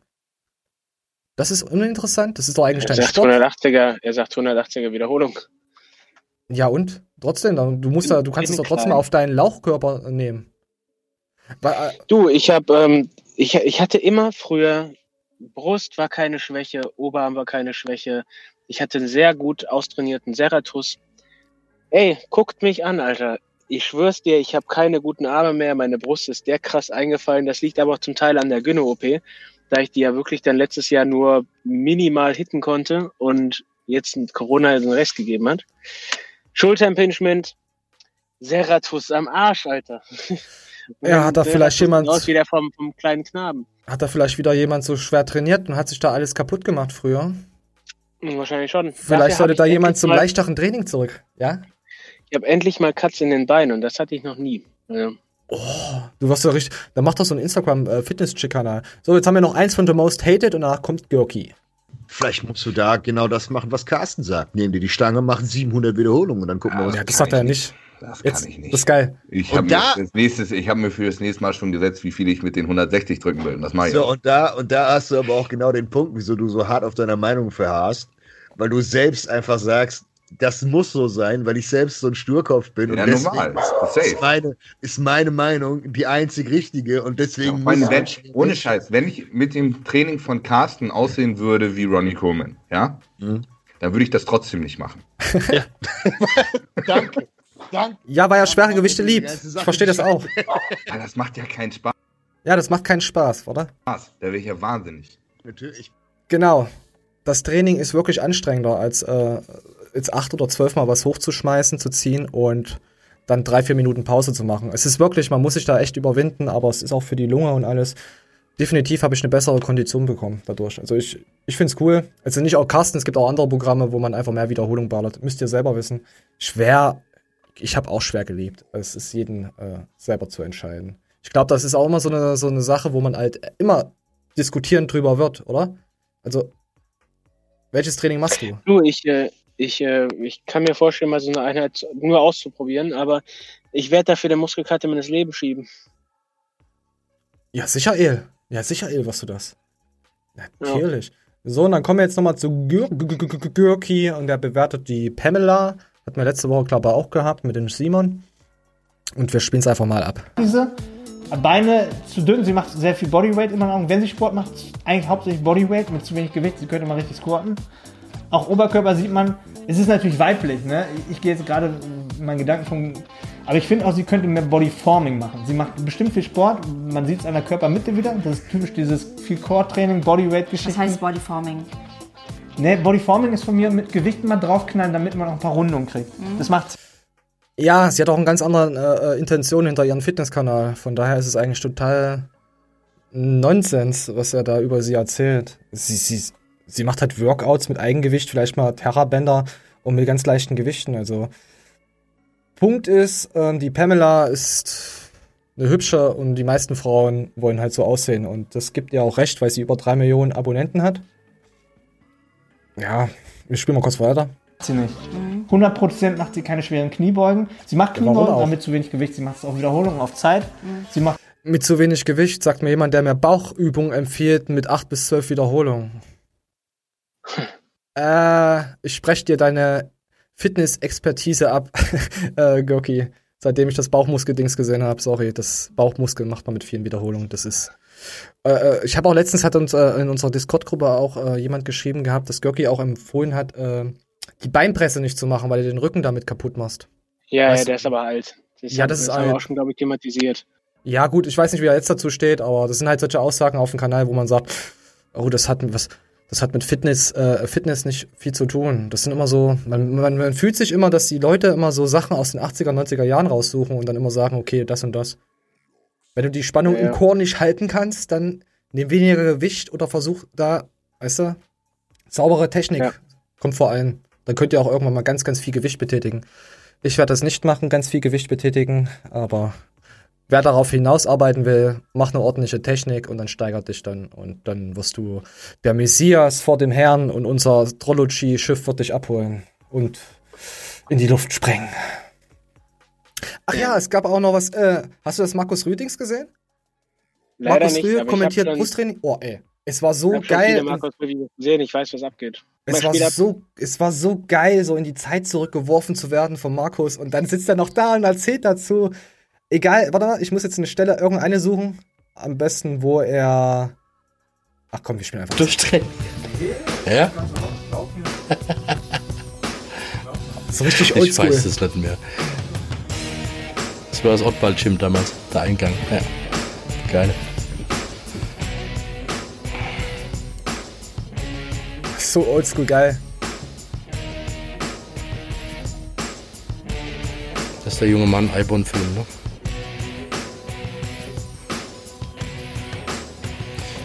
Das ist uninteressant. Das ist doch eigentlich Er dein sagt. 180er, er sagt 180er Wiederholung. Ja und? Trotzdem, du musst da, du kannst es doch trotzdem klein. auf deinen Lauchkörper nehmen. Weil, äh, Du, ich habe, ähm, ich, ich hatte immer früher Brust war keine Schwäche, Oberarm war keine Schwäche. Ich hatte einen sehr gut austrainierten Seratus. Ey, guckt mich an, Alter. Ich schwör's dir, ich habe keine guten Arme mehr. Meine Brust ist der krass eingefallen. Das liegt aber auch zum Teil an der Gyno-OP, da ich die ja wirklich dann letztes Jahr nur minimal hitten konnte und jetzt Corona den Rest gegeben hat. Schulterimpingement, Seratus am Arsch, Alter. Ja, hat da Seratus vielleicht jemand- Aus wie der vom, vom kleinen Knaben. Hat da vielleicht wieder jemand so schwer trainiert und hat sich da alles kaputt gemacht früher? Wahrscheinlich schon. Vielleicht Dafür sollte da jemand zum leichteren Training zurück, ja? Ich habe endlich mal Katze in den Beinen und das hatte ich noch nie. Ja. Du wirst ja richtig, dann mach doch so einen Instagram-Fitness-Chick-Kanal. So, jetzt haben wir noch eins von The Most Hated und danach kommt Gurki. Vielleicht musst du da genau das machen, was Carsten sagt. Nehmen dir die Stange, machen 700 Wiederholungen und dann gucken wir, was Ja, das sagt er ja nicht. Das Jetzt, kann ich nicht. das ist geil. Ich Und habe da- mir, das nächstes- ich hab mir für das nächste Mal schon gesetzt, wie viel ich mit den 160 drücken will. Und das mache ich So, und da, und da hast du aber auch genau den Punkt, wieso du so hart auf deiner Meinung verharrst, weil du selbst einfach sagst, das muss so sein, weil ich selbst so ein Sturkopf bin. Ja, und deswegen normal. ist, Safe. ist, meine, ist meine Meinung die einzig richtige und Ja, deswegen allem, muss wenn, ich- ohne Scheiß, wenn ich mit dem Training von Carsten aussehen würde wie Ronnie Coleman, ja, Mhm. dann würde ich das trotzdem nicht machen. Danke. Danke. Ja, weil er schwere Gewichte liebt. Ich verstehe das auch. Ja, das macht ja keinen Spaß. Ja, das macht keinen Spaß, oder? Da wäre ich ja wahnsinnig. Natürlich. Genau. Das Training ist wirklich anstrengender, als äh, jetzt acht oder zwölf Mal was hochzuschmeißen, zu ziehen und dann drei, vier Minuten Pause zu machen. Es ist wirklich, man muss sich da echt überwinden, aber es ist auch für die Lunge und alles. Definitiv habe ich eine bessere Kondition bekommen dadurch. Also ich, ich finde es cool. Also nicht auch Carsten, es gibt auch andere Programme, wo man einfach mehr Wiederholung ballert. Müsst ihr selber wissen. Schwer, ich habe auch schwer gelebt. Es ist jeden äh, selber zu entscheiden. Ich glaube, das ist auch immer so eine, so eine Sache, wo man halt immer diskutieren drüber wird, oder? Also, welches Training machst du? Du, ich, äh, ich, äh, ich kann mir vorstellen, mal so eine Einheit nur auszuprobieren, aber ich werde dafür der Muskelkater meines Lebens schieben. Ja, sicher, El. Ja, sicher, El, wirst du das. Natürlich. So, und dann kommen wir jetzt nochmal zu Gür- Gür- Gür- Gür- Gürki und der bewertet die Pamela. Hatten wir letzte Woche, glaube ich, auch gehabt mit dem Simon. Und wir spielen es einfach mal ab. diese Beine zu dünn. Sie macht sehr viel Bodyweight in meinen Augen. Wenn sie Sport macht, eigentlich hauptsächlich Bodyweight mit zu wenig Gewicht. Sie könnte mal richtig squatten. Auch Oberkörper sieht man. Es ist natürlich weiblich, ne? Ich gehe jetzt gerade meinen Gedanken von. Aber ich finde auch, sie könnte mehr Bodyforming machen. Sie macht bestimmt viel Sport. Man sieht es an der Körpermitte wieder. Das ist typisch dieses viel Core-Training, Was Bodyweight-Geschichten. heißt Bodyforming? Ne, Bodyforming ist von mir mit Gewichten mal draufknallen, damit man auch ein paar Rundungen kriegt. Das macht Ja, sie hat auch eine ganz andere äh, äh, Intention hinter ihrem Fitnesskanal. Von daher ist es eigentlich total Nonsens, was er da über sie erzählt. Sie, sie, sie macht halt Workouts mit Eigengewicht, vielleicht mal Terrabänder und mit ganz leichten Gewichten. Also Punkt ist, ähm, die Pamela ist eine hübsche und die meisten Frauen wollen halt so aussehen. Und das gibt ihr auch recht, weil sie über drei Millionen Abonnenten hat. Ja, wir spielen mal kurz weiter. sie nicht. 100% macht sie keine schweren Kniebeugen. Sie macht Kniebeugen, auch? aber mit zu wenig Gewicht. Sie macht es auf Wiederholungen, auf Zeit. Sie macht Mit zu wenig Gewicht, sagt mir jemand, der mir Bauchübungen empfiehlt mit 8 bis 12 Wiederholungen. Äh, ich spreche dir deine Fitness-Expertise ab, äh, Goki. Seitdem ich das Bauchmuskeldings gesehen habe, sorry, das Bauchmuskel macht man mit vielen Wiederholungen. Das ist. Äh, äh, ich habe auch letztens hat uns äh, in unserer Discord-Gruppe auch äh, jemand geschrieben gehabt, dass Goki auch empfohlen hat, äh, die Beinpresse nicht zu machen, weil du den Rücken damit kaputt machst. Ja, Weißt ja, der ist aber alt. Das Ja, hat- das ist wir alt. auch schon, glaube ich, thematisiert. Ja, gut, ich weiß nicht, wie er jetzt dazu steht, aber das sind halt solche Aussagen auf dem Kanal, wo man sagt, oh, das hat was, das hat mit Fitness, äh, Fitness nicht viel zu tun. Das sind immer so, man, man, man fühlt sich immer, dass die Leute immer so Sachen aus den 80er, 90er Jahren raussuchen und dann immer sagen, okay, das und das. Wenn du die Spannung Ja, ja. im Chor nicht halten kannst, dann nimm weniger Gewicht oder versuch da, weißt du, saubere Technik Ja. kommt vor allem. Dann könnt ihr auch irgendwann mal ganz, ganz viel Gewicht betätigen. Ich werde das nicht machen, ganz viel Gewicht betätigen, aber wer darauf hinausarbeiten will, mach eine ordentliche Technik und dann steigert dich dann und dann wirst du der Messias vor dem Herrn und unser Trology-Schiff wird dich abholen und in die Luft sprengen. Ach ja, es gab auch noch was, äh, hast du das Markus Rüdings gesehen? Leider Markus Rühl ich kommentiert schon- Brusttraining. Oh, ey. Es war Ich so schon geil. und- Markus Reviews gesehen, ich weiß, was abgeht. es war, so, es war so geil, so in die Zeit zurückgeworfen zu werden von Markus. Und dann sitzt er noch da und erzählt dazu. Egal, warte mal, ich muss jetzt eine Stelle, irgendeine suchen. Am besten, wo er Ach komm, wir spielen einfach. Durchdrehen. Ja? So richtig Ich oldschool. weiß es nicht mehr. Das war das Ottwald-Gym damals, der Eingang. Ja. Geil. So oldschool geil. Das ist der junge Mann Eibon-Film, ne?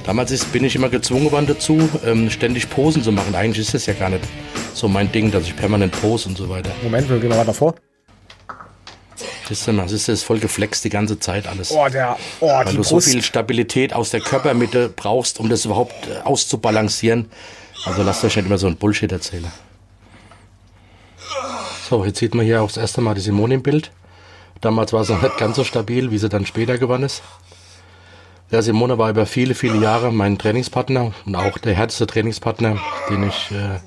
Damals ist, bin ich immer gezwungen worden dazu, ähm, ständig Posen zu machen. Eigentlich ist das ja gar nicht so mein Ding, dass ich permanent pose und so weiter. Moment, wir gehen noch weiter vor. Das ist, das ist das voll geflext die ganze Zeit alles. Oh, der, oh, Weil du so Brust. viel Stabilität aus der Körpermitte brauchst, um das überhaupt äh, auszubalancieren. Also lasst euch nicht immer so ein Bullshit erzählen. So, jetzt sieht man hier auch das erste Mal die Simone im Bild. Damals war sie noch nicht ganz so stabil, wie sie dann später geworden ist. Ja, Simone war über viele, viele Jahre mein Trainingspartner und auch der härteste Trainingspartner, den ich äh,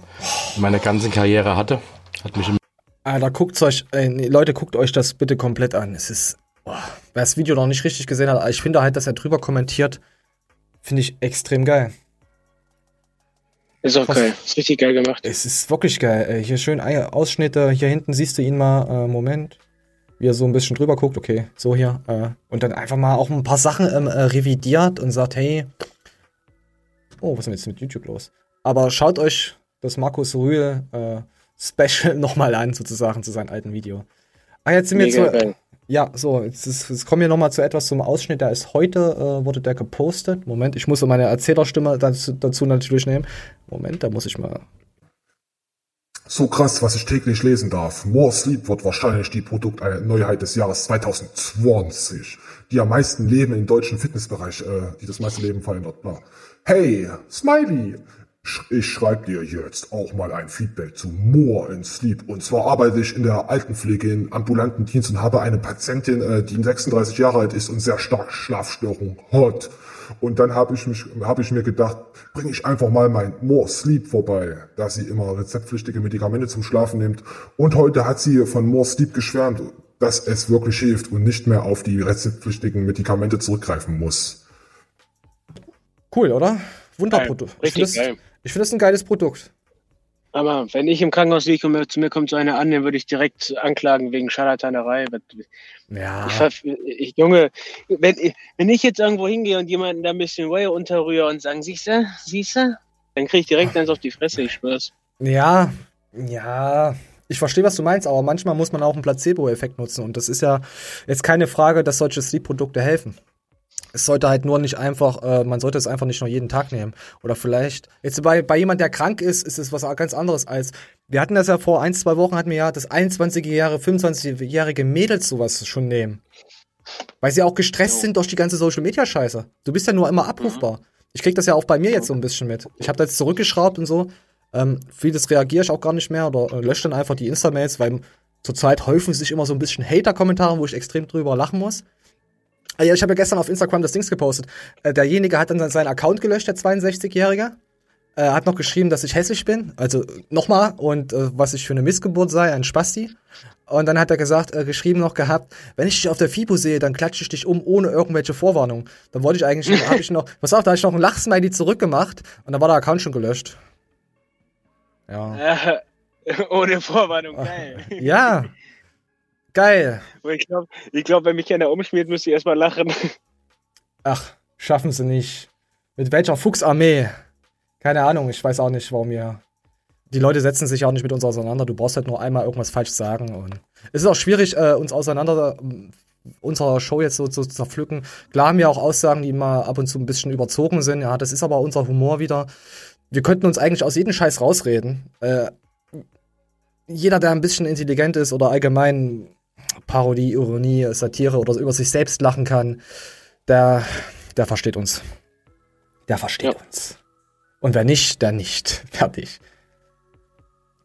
in meiner ganzen Karriere hatte. Hat mich Alter, guckt euch, äh, Leute, guckt euch das bitte komplett an. Es ist, boah, wer das Video noch nicht richtig gesehen hat, ich finde halt, dass er drüber kommentiert, finde ich extrem geil. Ist auch Was- geil. Ist richtig geil gemacht. Es ist wirklich geil. Ey. Hier schön Ausschnitte. Hier hinten siehst du ihn mal. Äh, Moment. Wie er so ein bisschen drüber guckt. Okay, so hier. Äh, und dann einfach mal auch ein paar Sachen ähm, äh, revidiert und sagt, hey. Oh, was ist denn jetzt mit YouTube los? Aber schaut euch das Markus Rühl äh, Special nochmal an, sozusagen, zu seinem alten Video. Ah, jetzt sind wir zu. geil. Ja, so, jetzt, ist, jetzt kommen wir nochmal zu etwas zum Ausschnitt. Der ist heute, äh, wurde der gepostet. Moment, ich muss meine Erzählerstimme dazu, dazu natürlich nehmen. Moment, da muss ich mal So krass, was ich täglich lesen darf. More Sleep wird wahrscheinlich die Produktneuheit des Jahres 2020. Die am meisten leben im deutschen Fitnessbereich, äh, die das meiste Leben verändert. Bla. Hey, Smiley! Ich schreibe dir jetzt auch mal ein Feedback zu More in Sleep. Und zwar arbeite ich in der Altenpflege im ambulanten Dienst und habe eine Patientin, äh, die 36 Jahre alt ist und sehr stark Schlafstörung hat. Und dann habe ich mich, habe ich mir gedacht, bringe ich einfach mal mein More Sleep vorbei, da sie immer rezeptpflichtige Medikamente zum Schlafen nimmt. Und heute hat sie von More Sleep geschwärmt, dass es wirklich hilft und nicht mehr auf die rezeptpflichtigen Medikamente zurückgreifen muss. Cool, oder? Wunderprodukt. Ich finde es find es ein geiles Produkt. Aber wenn ich im Krankenhaus liege und zu mir kommt so einer an, den würde ich direkt anklagen wegen Scharlatanerei. Ja. Ich, ich, Junge, wenn, ich- wenn ich jetzt irgendwo hingehe und jemanden da ein bisschen Way unterrühre und sagen, siehste, siehste, dann kriege ich direkt eins auf die Fresse, ich schwör's. Ja, ja. Ich verstehe, was du meinst, aber manchmal muss man auch einen Placebo-Effekt nutzen. Und das ist ja jetzt keine Frage, dass solche Sleep-Produkte helfen. Es sollte halt nur nicht einfach, äh, man sollte es einfach nicht nur jeden Tag nehmen. Oder vielleicht, jetzt bei, bei jemand, der krank ist, ist es was ganz anderes als, wir hatten das ja vor ein, zwei Wochen, hatten wir ja das 21-jährige, 25-jährige Mädels sowas schon nehmen. Weil sie auch gestresst sind durch die ganze Social-Media-Scheiße. Du bist ja nur immer abrufbar. Ich krieg das ja auch bei mir jetzt so ein bisschen mit. Ich habe da jetzt zurückgeschraubt und so. Ähm, vieles reagiere ich auch gar nicht mehr oder äh, lösche dann einfach die Insta-Mails, weil zurzeit häufen sich immer so ein bisschen Hater-Kommentare, wo ich extrem drüber lachen muss. Ah Ja, ich habe ja gestern auf Instagram das Dings gepostet. Äh, derjenige hat dann seinen Account gelöscht, der 62-Jährige. Äh, hat noch geschrieben, dass ich hässlich bin. Also nochmal. Und äh, was ich für eine Missgeburt sei, ein Spasti. Und dann hat er gesagt, äh, geschrieben noch gehabt, wenn ich dich auf der FIBO sehe, dann klatsche ich dich um ohne irgendwelche Vorwarnung. Dann wollte ich eigentlich, habe ich noch, pass auf, da habe ich noch ein Lachsmiley zurückgemacht und dann war der Account schon gelöscht. Ja. Äh, ohne Vorwarnung, geil. Ja. Geil. Ich glaube, ich glaub, wenn mich einer umschmiert, müsste ich erstmal lachen. Ach, schaffen sie nicht. Mit welcher Fuchsarmee? Keine Ahnung, ich weiß auch nicht, warum wir. Die Leute setzen sich auch nicht mit uns auseinander. Du brauchst halt nur einmal irgendwas falsch sagen. Und es ist auch schwierig, äh, uns auseinander, unserer Show jetzt so zu zerpflücken. Klar haben wir auch Aussagen, die mal ab und zu ein bisschen überzogen sind. Ja, das ist aber unser Humor wieder. Wir könnten uns eigentlich aus jedem Scheiß rausreden. Äh, jeder, der ein bisschen intelligent ist oder allgemein Parodie, Ironie, Satire oder über sich selbst lachen kann, der, der versteht uns. Der versteht uns. Und wer nicht, der nicht. Fertig.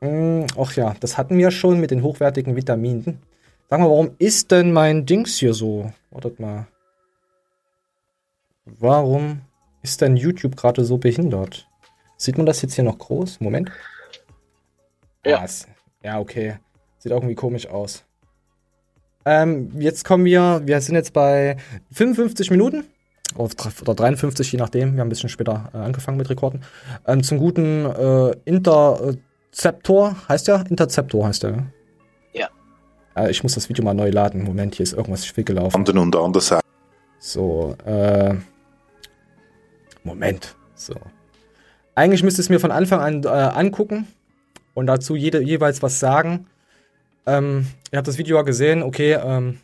Hm, ach ja, das hatten wir schon mit den hochwertigen Vitaminen. Sag mal, warum ist denn mein Dings hier so? Wartet mal. Warum ist denn YouTube gerade so behindert? Sieht man das jetzt hier noch groß? Moment. Ja. Ah, ja, okay. Sieht irgendwie komisch aus. Ähm, jetzt kommen wir, wir sind jetzt bei 55 Minuten. Oder 53, je nachdem. Wir haben ein bisschen später äh, angefangen mit Rekorden. Ähm, zum guten äh, Interceptor, heißt der? Interceptor heißt der. ne? Ja. Äh, ich muss das Video mal neu laden. Moment, hier ist irgendwas schief gelaufen. Anden und andererseits. So, äh. Moment. So. Eigentlich müsste es mir von Anfang an äh, angucken und dazu jede, jeweils was sagen. Ähm, ihr habt das Video ja gesehen, okay, ähm,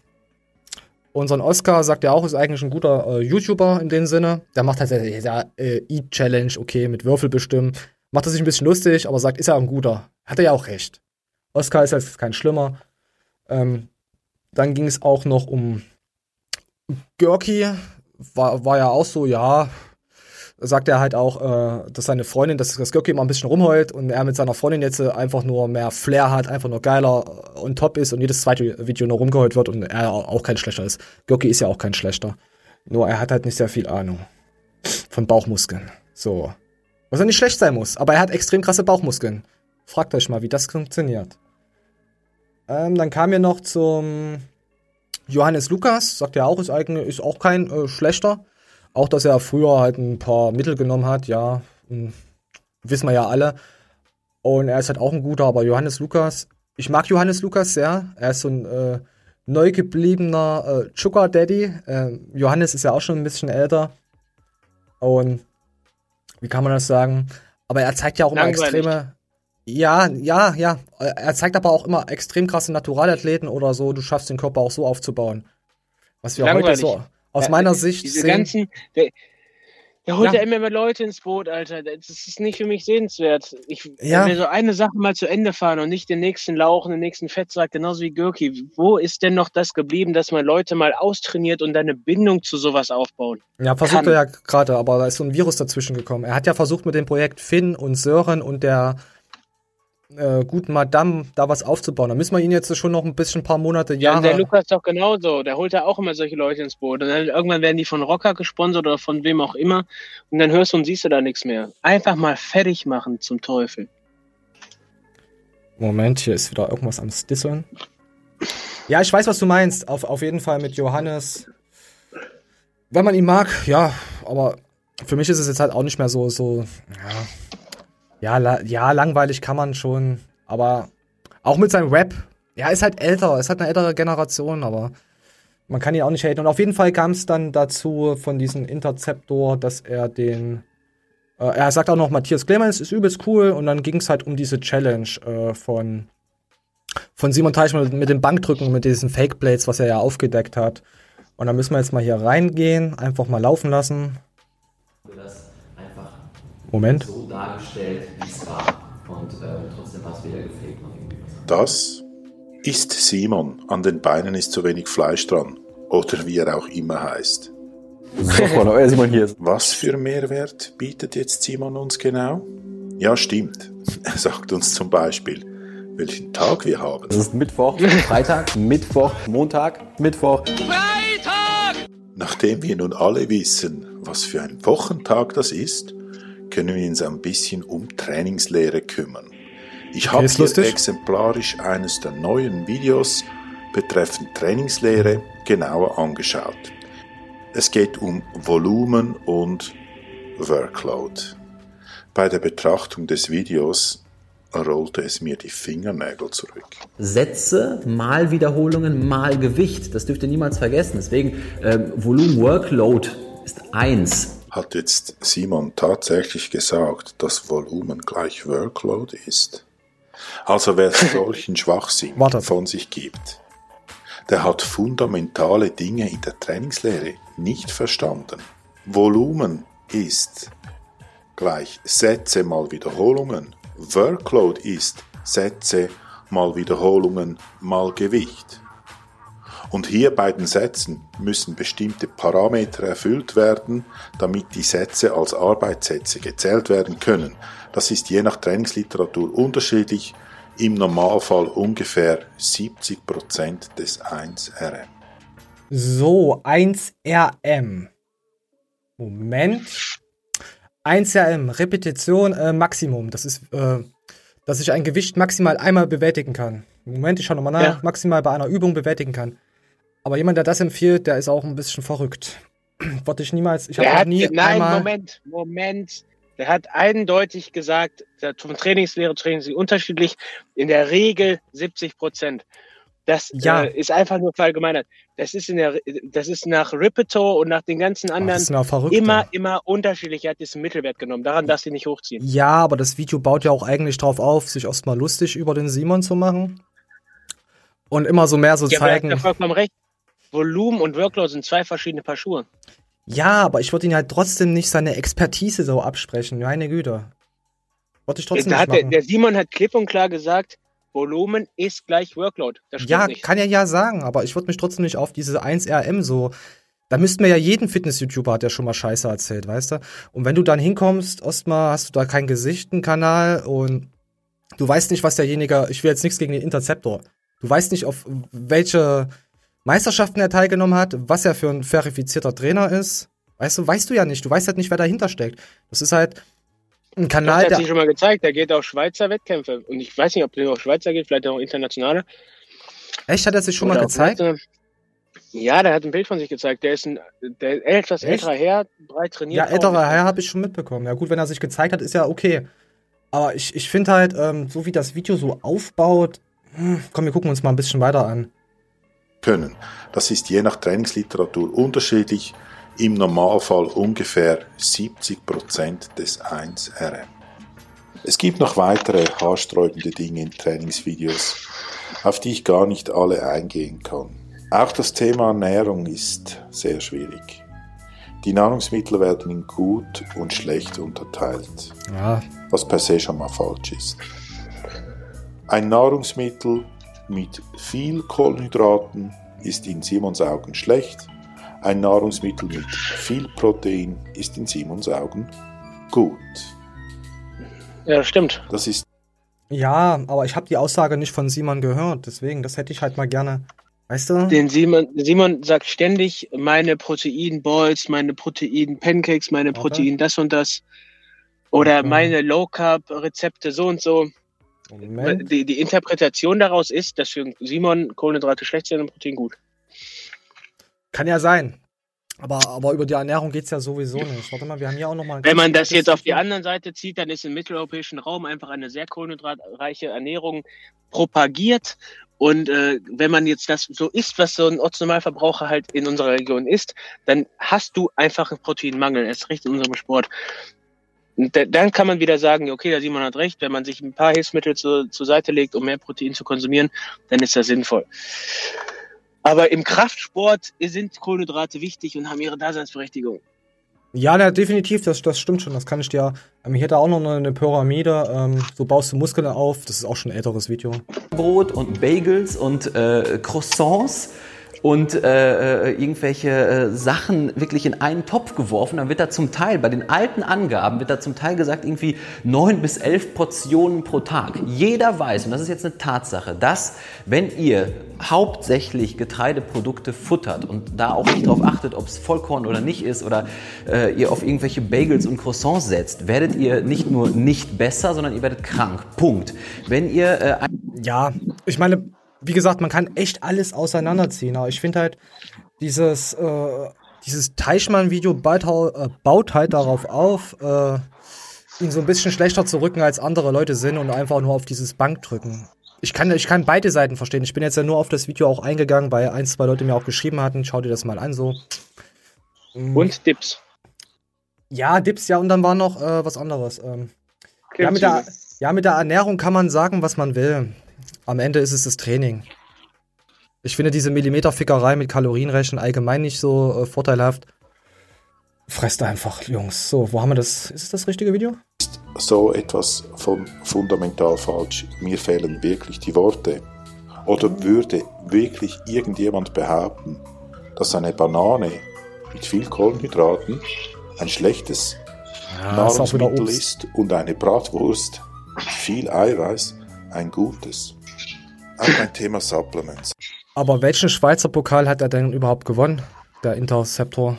unseren Oscar sagt er auch, ist eigentlich ein guter äh, YouTuber in dem Sinne. Der macht halt äh, äh, Eat-Challenge, okay, mit Würfel bestimmen. Macht er sich ein bisschen lustig, aber sagt, ist er ein guter. Hat er ja auch recht. Oscar ist jetzt kein Schlimmer. Ähm, dann ging es auch noch um Görki. War, war ja auch so, ja, sagt er halt auch, äh, dass seine Freundin, dass das Görki immer ein bisschen rumheult und er mit seiner Freundin jetzt äh, einfach nur mehr Flair hat, einfach nur geiler und top ist und jedes zweite Video nur rumgeheult wird und er auch kein schlechter ist. Görki ist ja auch kein schlechter. Nur er hat halt nicht sehr viel Ahnung von Bauchmuskeln. So. Was ja nicht schlecht sein muss, aber er hat extrem krasse Bauchmuskeln. Fragt euch mal, wie das funktioniert. Ähm, dann kam wir noch zum Johannes Lukas, sagt er auch, ist, eigentlich, ist auch kein äh, schlechter. Auch, dass er früher halt ein paar Mittel genommen hat, ja, mh, wissen wir ja alle. Und er ist halt auch ein guter, aber Johannes Lukas, ich mag Johannes Lukas sehr. Er ist so ein äh, neu gebliebener äh, Sugar Daddy. Äh, Johannes ist ja auch schon ein bisschen älter. Und wie kann man das sagen? Aber er zeigt ja auch immer Langweilig. extreme. Ja, ja, ja. Er zeigt aber auch immer extrem krasse Naturalathleten oder so. Du schaffst den Körper auch so aufzubauen. Was wir heute so aus Ja, meiner Sicht Diese sehen. ganzen. Der, der holt Ja. ja. immer mehr Leute ins Boot, Alter. Das ist nicht für mich sehenswert. Ich Ja. will so eine Sache mal zu Ende fahren und nicht den nächsten Lauch, den nächsten Fettsack, genauso wie Gürki. Wo ist denn noch das geblieben, dass man Leute mal austrainiert und eine Bindung zu sowas aufbauen? Ja, versucht kann. er ja gerade, aber da ist so ein Virus dazwischen gekommen. Er hat ja versucht mit dem Projekt Finn und Sören und der äh, guten Madame da was aufzubauen. Da müssen wir ihn jetzt schon noch ein bisschen ein paar Monate, Ja, und Jahre. der Lukas doch genauso. Der holt ja auch immer solche Leute ins Boot. Und dann irgendwann werden die von Rocker gesponsert oder von wem auch immer. Und dann hörst du und siehst du da nichts mehr. Einfach mal fertig machen zum Teufel. Moment, hier ist wieder irgendwas am Stisseln. Ja, ich weiß, was du meinst. Auf, auf jeden Fall mit Johannes. Wenn man ihn mag, ja, aber für mich ist es jetzt halt auch nicht mehr so, so, ja, ja, la, ja, langweilig kann man schon, aber auch mit seinem Rap, ja, ist halt älter, ist halt eine ältere Generation, aber man kann ihn auch nicht haten. Und auf jeden Fall kam es dann dazu von diesem Interceptor, dass er den, äh, er sagt auch noch, Matthias Clemens ist übelst cool und dann ging es halt um diese Challenge äh, von, von Simon Teichmann mit dem Bankdrücken, mit diesen Fake Blades, was er ja aufgedeckt hat. Und da müssen wir jetzt mal hier reingehen, einfach mal laufen lassen. Moment. so dargestellt, wie es war. Und ähm, trotzdem war es noch irgendwie. Das ist Simon. An den Beinen ist zu wenig Fleisch dran. Oder wie er auch immer heißt. Was für Mehrwert bietet jetzt Simon uns genau? Ja, stimmt. Er sagt uns zum Beispiel, welchen Tag wir haben. Es ist Mittwoch, Freitag, Mittwoch, Montag, Mittwoch. Nachdem wir nun alle wissen, was für ein Wochentag das ist, können wir uns ein bisschen um Trainingslehre kümmern. Ich Okay, habe hier lustig. exemplarisch eines der neuen Videos betreffend Trainingslehre genauer angeschaut. Es geht um Volumen und Workload. Bei der Betrachtung des Videos rollte es mir die Fingernägel zurück. Sätze mal Wiederholungen mal Gewicht. Das dürft ihr niemals vergessen. Deswegen ähm, Volumen Workload ist eins. Hat jetzt Simon tatsächlich gesagt, dass Volumen gleich Workload ist? Also wer solchen Schwachsinn von sich gibt, der hat fundamentale Dinge in der Trainingslehre nicht verstanden. Volumen ist gleich Sätze mal Wiederholungen. Workload ist Sätze mal Wiederholungen mal Gewicht. Und hier bei den Sätzen müssen bestimmte Parameter erfüllt werden, damit die Sätze als Arbeitssätze gezählt werden können. Das ist je nach Trainingsliteratur unterschiedlich, im Normalfall ungefähr 70% des 1RM. So, 1RM. Moment. 1RM, Repetition, äh, Maximum. Das ist, äh, dass ich ein Gewicht maximal einmal bewältigen kann. Moment, ich schau nochmal nach. Ja. Maximal bei einer Übung bewältigen kann. Aber jemand, der das empfiehlt, der ist auch ein bisschen verrückt. wollte ich niemals, ich habe nie nein, Moment, Moment. Der hat eindeutig gesagt, vom Trainingslehre Trainingslehre unterschiedlich, in der Regel 70 Prozent. Das Ja. äh, ist einfach nur verallgemeinert. Das ist in der, das ist nach Rippeto und nach den ganzen anderen ja Verrückte. immer, immer unterschiedlich. Er hat diesen Mittelwert genommen. Daran darfst du nicht hochziehen. Ja, aber das Video baut ja auch eigentlich drauf auf, sich erstmal lustig über den Simon zu machen. Und immer so mehr so Ja, aber er hat zeigen. vollkommen recht. Volumen und Workload sind zwei verschiedene Paar Schuhe. Ja, aber ich würde ihn halt trotzdem nicht seine Expertise so absprechen. Meine Güte. Wollte ich trotzdem nicht hat der, machen. der Simon hat klipp und klar gesagt, Volumen ist gleich Workload. Ja, nicht. kann er ja sagen, aber ich würde mich trotzdem nicht auf diese 1RM so. Da müssten wir ja jeden Fitness-YouTuber hat ja schon mal Scheiße erzählt, weißt du? Und wenn du dann hinkommst, erstmal hast du da kein Gesicht, einen Kanal und du weißt nicht, was derjenige, ich will jetzt nichts gegen den Interceptor. Du weißt nicht, auf welche Meisterschaften er teilgenommen hat, was er für ein verifizierter Trainer ist. Weißt du, weißt du ja nicht. Du weißt halt nicht, wer dahinter steckt. Das ist halt ein Das Kanal, hat der. sich schon mal gezeigt. Der geht auf Schweizer Wettkämpfe. Und ich weiß nicht, ob der auf Schweizer geht, vielleicht auch internationale. Echt, hat er sich schon mal Oder auf gezeigt? Ja, der hat ein Bild von sich gezeigt. Der ist ein der etwas Echt? älterer Herr, breit trainiert. Ja, älterer Herr habe ich schon mitbekommen. Ja, gut, wenn er sich gezeigt hat, ist ja okay. Aber ich, ich finde halt, ähm, so wie das Video so aufbaut, hm, komm, wir gucken uns mal ein bisschen weiter an. Können. Das ist je nach Trainingsliteratur unterschiedlich, im Normalfall ungefähr 70% des 1RM. Es gibt noch weitere haarsträubende Dinge in Trainingsvideos, auf die ich gar nicht alle eingehen kann. Auch das Thema Ernährung ist sehr schwierig. Die Nahrungsmittel werden in gut und schlecht unterteilt, Ja, was per se schon mal falsch ist. Ein Nahrungsmittel mit viel Kohlenhydraten ist in Simons Augen schlecht. Ein Nahrungsmittel mit viel Protein ist in Simons Augen gut. Ja, das stimmt. Das ist ja, aber ich habe die Aussage nicht von Simon gehört, deswegen, das hätte ich halt mal gerne. Weißt du? Den Simon, Simon sagt ständig, meine Protein-Balls, meine Protein-Pancakes, meine Protein das und das. Oder meine Low-Carb-Rezepte so und so. Moment. Die, die Interpretation daraus ist, dass für Simon Kohlenhydrate schlecht sind und Protein gut. Kann ja sein. Aber, aber über die Ernährung geht's ja sowieso nicht. Warte mal, wir haben hier auch noch mal ein Wenn man das jetzt auf die andere Seite zieht, dann ist im mitteleuropäischen Raum einfach eine sehr kohlenhydratreiche Ernährung propagiert. Und äh, wenn man jetzt das so isst, was so ein Ortsnormalverbraucher halt in unserer Region isst, dann hast du einfach einen Proteinmangel. Erst recht in unserem Sport. Dann kann man wieder sagen, okay, der Simon hat recht, wenn man sich ein paar Hilfsmittel zu, zur Seite legt, um mehr Protein zu konsumieren, dann ist das sinnvoll. Aber im Kraftsport sind Kohlenhydrate wichtig und haben ihre Daseinsberechtigung. Ja, na, definitiv, das, das stimmt schon. Das kann ich dir. Ähm, hier hat er auch noch eine, eine Pyramide. Ähm, so baust du Muskeln auf. Das ist auch schon ein älteres Video. Brot und Bagels und äh, Croissants und äh, äh, irgendwelche äh, Sachen wirklich in einen Topf geworfen. Dann wird da zum Teil, bei den alten Angaben, wird da zum Teil gesagt, irgendwie neun bis elf Portionen pro Tag. Jeder weiß, und das ist jetzt eine Tatsache, dass wenn ihr hauptsächlich Getreideprodukte futtert und da auch nicht darauf achtet, ob es Vollkorn oder nicht ist oder äh, ihr auf irgendwelche Bagels und Croissants setzt, werdet ihr nicht nur nicht besser, sondern ihr werdet krank. Punkt. Wenn ihr äh, Ja, ich meine, wie gesagt, man kann echt alles auseinanderziehen. Aber ich finde halt, dieses, äh, dieses Teichmann-Video baut, äh, baut halt darauf auf, äh, ihn so ein bisschen schlechter zu rücken, als andere Leute sind und einfach nur auf dieses Bankdrücken. Ich kann, ich kann beide Seiten verstehen. Ich bin jetzt ja nur auf das Video auch eingegangen, weil ein, zwei Leute mir auch geschrieben hatten, schau dir das mal an, so. Und Dips. Ja, Dips, ja, und dann war noch äh, was anderes. Ähm, ja, mit der, ja, mit der Ernährung kann man sagen, was man will. Am Ende ist es das Training. Ich finde diese Millimeterfickerei mit Kalorienrechnen allgemein nicht so äh, vorteilhaft. Fresst einfach, Jungs. So, wo haben wir das? Ist es das richtige Video? so etwas von fundamental falsch. Mir fehlen wirklich die Worte. Oder würde wirklich irgendjemand behaupten, dass eine Banane mit viel Kohlenhydraten ein schlechtes Ja, ist Nahrungsmittel Obst. ist und eine Bratwurst mit viel Eiweiß ein gutes? Auch ein Thema Supplements. Aber welchen Schweizer Pokal hat er denn überhaupt gewonnen? Der Interceptor.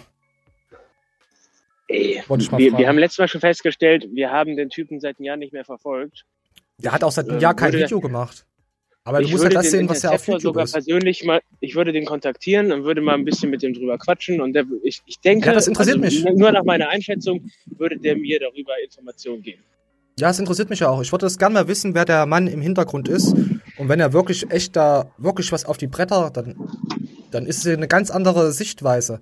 Ey, Wollte ich mal wir, wir haben letztes Mal schon festgestellt, wir haben den Typen seit einem Jahr nicht mehr verfolgt. Der hat auch seit einem Ähm, Jahr kein Video gemacht. Aber du ich musst halt würde das den sehen, was ja auf YouTube sogar ist. persönlich mal, ich würde den kontaktieren und würde mal ein bisschen mit dem drüber quatschen und der, ich, ich denke, Ja, das interessiert also, mich. nur nach meiner Einschätzung würde der mir darüber Informationen geben. Ja, es interessiert mich ja auch. Ich würde das gerne mal wissen, wer der Mann im Hintergrund ist. Und wenn er wirklich echt da, wirklich was auf die Bretter, dann, dann ist es eine ganz andere Sichtweise.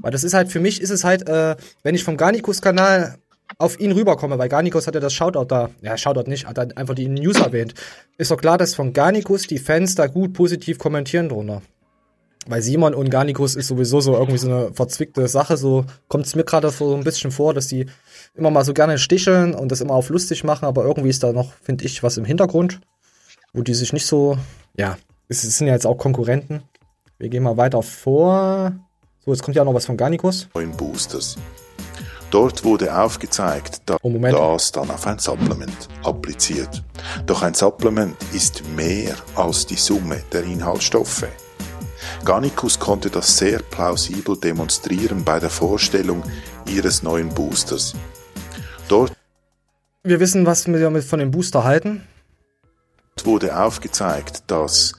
Weil das ist halt, für mich ist es halt, äh, wenn ich vom Garnikus-Kanal auf ihn rüberkomme, weil Garnikus hat ja das Shoutout da, ja, Shoutout nicht, hat einfach die News erwähnt. Ist doch klar, dass von Garnikus die Fans da gut positiv kommentieren drunter. Weil Simon und Garnikus ist sowieso so irgendwie so eine verzwickte Sache, so kommt es mir gerade so ein bisschen vor, dass die immer mal so gerne sticheln und das immer auf lustig machen, aber irgendwie ist da noch, finde ich, was im Hintergrund, wo die sich nicht so, ja, es sind ja jetzt auch Konkurrenten. Wir gehen mal weiter vor. So, jetzt kommt ja auch noch was von Garnikus. neuen Boosters. Dort wurde aufgezeigt, dass Oh, das dann auf ein Supplement appliziert. Doch ein Supplement ist mehr als die Summe der Inhaltsstoffe. Garnicus konnte das sehr plausibel demonstrieren bei der Vorstellung ihres neuen Boosters. Dort Wir wissen, was wir mit von dem Booster halten. wurde aufgezeigt, dass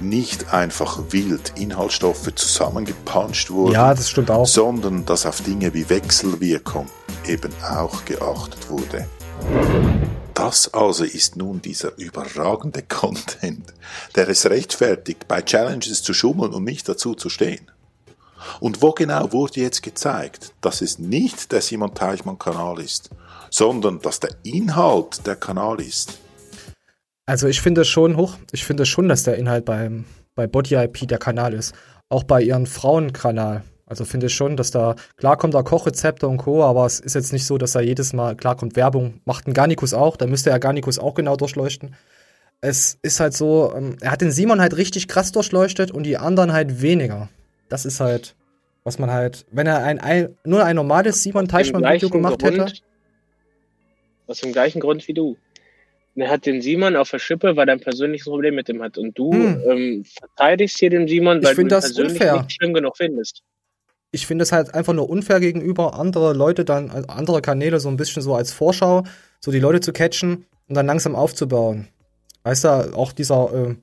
nicht einfach wild Inhaltsstoffe zusammengepanscht wurden, Ja, das stimmt auch. sondern dass auf Dinge wie Wechselwirkung eben auch geachtet wurde. Das also ist nun dieser überragende Content, der es rechtfertigt, bei Challenges zu schummeln und nicht dazu zu stehen. Und wo genau wurde jetzt gezeigt, dass es nicht der Simon Teichmann Kanal ist, sondern dass der Inhalt der Kanal ist? Also ich finde schon hoch, ich finde schon, dass der Inhalt beim, bei Body IP der Kanal ist. Auch bei ihren Frauenkanal. Also finde ich schon, dass da, klar kommt da Kochrezepte und Co., aber es ist jetzt nicht so, dass da jedes Mal, klar kommt Werbung, macht ein Garnikus auch, da müsste ja Garnikus auch genau durchleuchten. Es ist halt so, ähm, er hat den Simon halt richtig krass durchleuchtet und die anderen halt weniger. Das ist halt, was man halt, wenn er ein, ein nur ein normales Simon Teichmann-Video gemacht Grund, hätte. Aus dem gleichen Grund wie du. Er hat den Simon auf der Schippe, weil er ein persönliches Problem mit dem hat. Und du Hm. ähm, verteidigst hier den Simon, weil du ihn das persönlich unfair. nicht schlimm genug findest. Ich finde es halt einfach nur unfair gegenüber andere Leute dann, also andere Kanäle so ein bisschen so als Vorschau, so die Leute zu catchen und dann langsam aufzubauen. Weißt du, auch dieser, äh,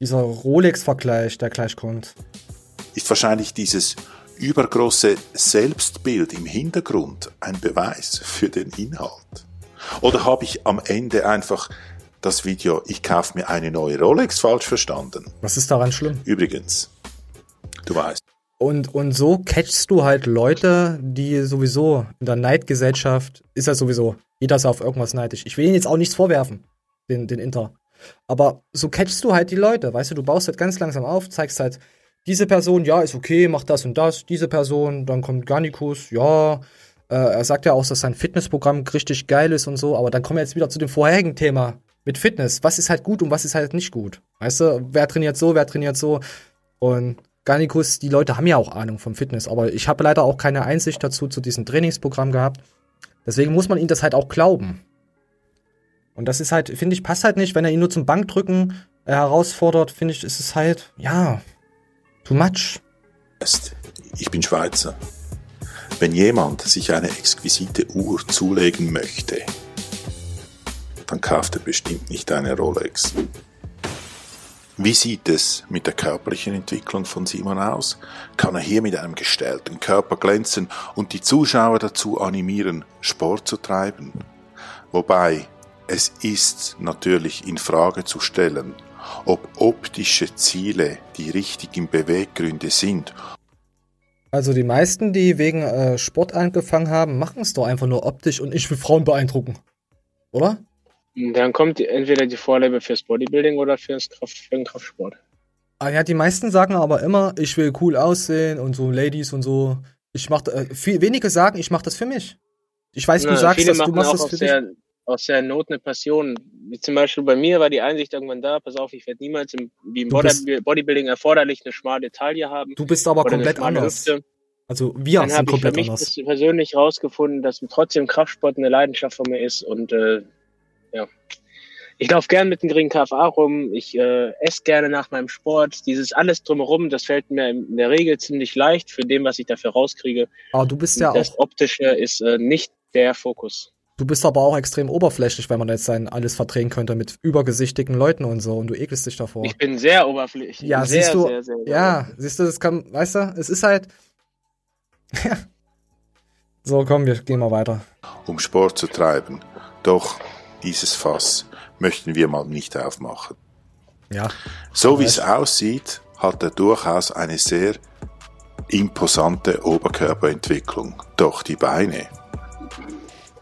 dieser Rolex-Vergleich, der gleich kommt. ist wahrscheinlich dieses übergroße Selbstbild im Hintergrund ein Beweis für den Inhalt? Oder habe ich am Ende einfach das Video Ich kaufe mir eine neue Rolex falsch verstanden? Was ist daran schlimm? Übrigens, du weißt. Und, und so catchst du halt Leute, die sowieso in der Neidgesellschaft ist ja sowieso, jeder ist auf irgendwas neidisch. Ich will ihnen jetzt auch nichts vorwerfen, den, den Inter. Aber so catchst du halt die Leute, weißt du, du baust halt ganz langsam auf, zeigst halt, diese Person, ja, ist okay, macht das und das, diese Person, dann kommt Garnikus, ja, äh, er sagt ja auch, dass sein Fitnessprogramm richtig geil ist und so, aber dann kommen wir jetzt wieder zu dem vorherigen Thema mit Fitness. Was ist halt gut und was ist halt nicht gut? Weißt du, wer trainiert so, wer trainiert so? Und Garnikus, die Leute haben ja auch Ahnung vom Fitness, aber ich habe leider auch keine Einsicht dazu zu diesem Trainingsprogramm gehabt. Deswegen muss man ihm das halt auch glauben. Und das ist halt, finde ich, passt halt nicht, wenn er ihn nur zum Bankdrücken äh, herausfordert, finde ich, ist es halt, ja, too much. Ich bin Schweizer. Wenn jemand sich eine exquisite Uhr zulegen möchte, dann kauft er bestimmt nicht eine Rolex. Wie sieht es mit der körperlichen Entwicklung von Simon aus? Kann er hier mit einem gestellten Körper glänzen und die Zuschauer dazu animieren, Sport zu treiben? Wobei es ist natürlich in Frage zu stellen, ob optische Ziele die richtigen Beweggründe sind Also die meisten, die wegen äh, Sport angefangen haben, machen es doch einfach nur optisch und ich will Frauen beeindrucken. Oder? Dann kommt entweder die Vorliebe fürs Bodybuilding oder fürs Kraft, für den Kraftsport. Ah ja, die meisten sagen aber immer, ich will cool aussehen und so Ladies und so. Ich mach, äh, viel, wenige sagen, ich mach das für mich. Ich weiß, du Na, sagst viele das, du machst das für dich. der, aus der Not eine Passion. Wie zum Beispiel bei mir war die Einsicht irgendwann da, pass auf, ich werde niemals im, wie im Du Body- Bodybuilding erforderlich eine schmale Taille haben. Du bist aber komplett anders. Hüfte. Also wir Dann sind habe ich für komplett mich anders. persönlich rausgefunden, dass trotzdem Kraftsport eine Leidenschaft von mir ist und äh, ja. Ich laufe gern mit einem geringen KFA rum, ich äh, esse gerne nach meinem Sport. Dieses alles drumherum, das fällt mir in der Regel ziemlich leicht für dem, was ich dafür rauskriege. Aber du bist ja das auch, Optische ist äh, nicht der Fokus. Du bist aber auch extrem oberflächlich, wenn man jetzt sein alles verdrehen könnte mit übergesichtigen Leuten und so und du ekelst dich davor. Ich bin sehr oberflächlich. Ja, sehr, siehst du, sehr, sehr, sehr ja, siehst du, das kann, weißt du, es ist halt. so, komm, wir gehen mal weiter. um Sport zu treiben. Doch dieses Fass möchten wir mal nicht aufmachen. Ja. So wie es aussieht, hat er durchaus eine sehr imposante Oberkörperentwicklung. Doch die Beine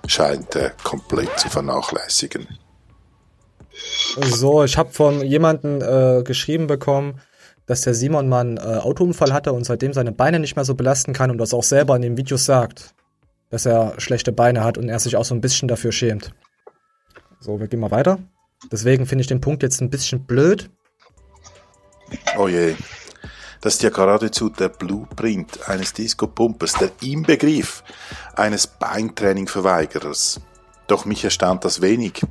scheint er komplett zu vernachlässigen. So, ich habe von jemandem äh, geschrieben bekommen, dass der Simon mal einen äh, Autounfall hatte und seitdem seine Beine nicht mehr so belasten kann und das auch selber in den Videos sagt, dass er schlechte Beine hat und er sich auch so ein bisschen dafür schämt. So, wir gehen mal weiter. Deswegen finde ich den Punkt jetzt ein bisschen blöd. Oh je, das ist ja geradezu der Blueprint eines Disco-Pumpers, der Inbegriff eines Beintraining-Verweigerers. Doch mich erstaunt das wenig.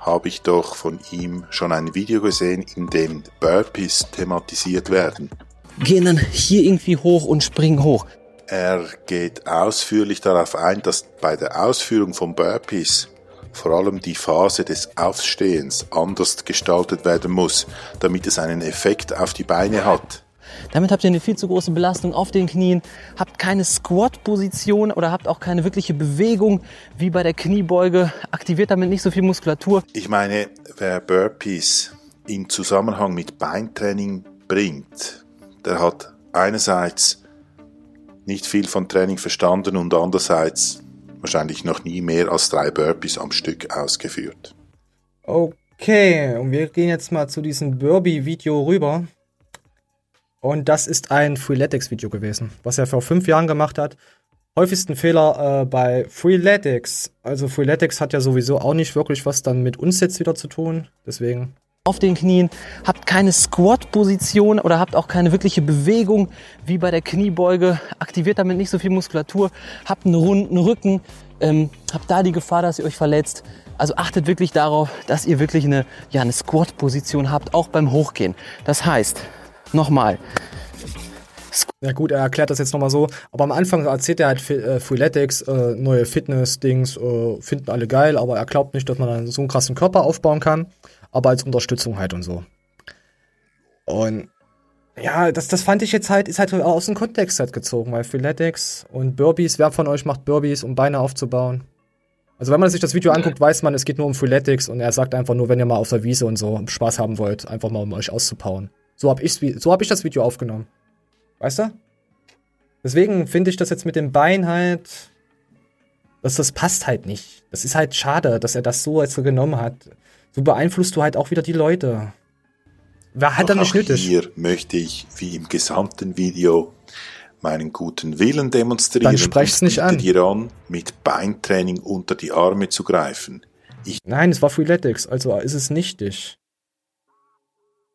Habe ich doch von ihm schon ein Video gesehen, in dem Burpees thematisiert werden. Gehen dann hier irgendwie hoch und springen hoch. Er geht ausführlich darauf ein, dass bei der Ausführung von Burpees vor allem die Phase des Aufstehens anders gestaltet werden muss, damit es einen Effekt auf die Beine hat. Damit habt ihr eine viel zu große Belastung auf den Knien, habt keine Squat-Position oder habt auch keine wirkliche Bewegung wie bei der Kniebeuge, aktiviert damit nicht so viel Muskulatur. Ich meine, wer Burpees in Zusammenhang mit Beintraining bringt, der hat einerseits nicht viel von Training verstanden und andererseits wahrscheinlich noch nie mehr als drei Burpees am Stück ausgeführt. Okay, und wir gehen jetzt mal zu diesem Burby-Video rüber. Und das ist ein Freeletics-Video gewesen, was er vor fünf Jahren gemacht hat. Häufigsten Fehler äh, bei Freeletics. Also Freeletics hat ja sowieso auch nicht wirklich was dann mit uns jetzt wieder zu tun. Deswegen. Auf den Knien, habt keine Squat-Position oder habt auch keine wirkliche Bewegung wie bei der Kniebeuge, aktiviert damit nicht so viel Muskulatur, habt einen runden Rücken, ähm, habt da die Gefahr, dass ihr euch verletzt. Also achtet wirklich darauf, dass ihr wirklich eine, ja, eine Squat-Position habt, auch beim Hochgehen. Das heißt, nochmal, Ja gut, er erklärt das jetzt nochmal so. Aber am Anfang erzählt er halt Fi- äh, Freeletics, äh, neue Fitness-Dings, äh, finden alle geil, aber er glaubt nicht, dass man dann so einen krassen Körper aufbauen kann. Aber als Unterstützung halt und so. Und ja, das, das fand ich jetzt halt, ist halt aus dem Kontext halt gezogen, weil Freeletics und Burpees, wer von euch macht Burpees, um Beine aufzubauen? Also wenn man sich das Video anguckt, weiß man, es geht nur um Freeletics und er sagt einfach nur, wenn ihr mal auf der Wiese und so Spaß haben wollt, einfach mal um euch auszupowern. So hab wie- so hab ich das Video aufgenommen. Weißt du? Deswegen finde ich das jetzt mit dem Bein halt, dass das passt halt nicht. Das ist halt schade, dass er das so jetzt so genommen hat. So beeinflusst du halt auch wieder die Leute. Wer hat Doch da nicht auch nötig? Hier möchte ich, wie im gesamten Video, meinen guten Willen demonstrieren Dann sprech's nicht an. dir an, mit Beintraining unter die Arme zu greifen. Nein, es war Freeletics, also ist es nichtig.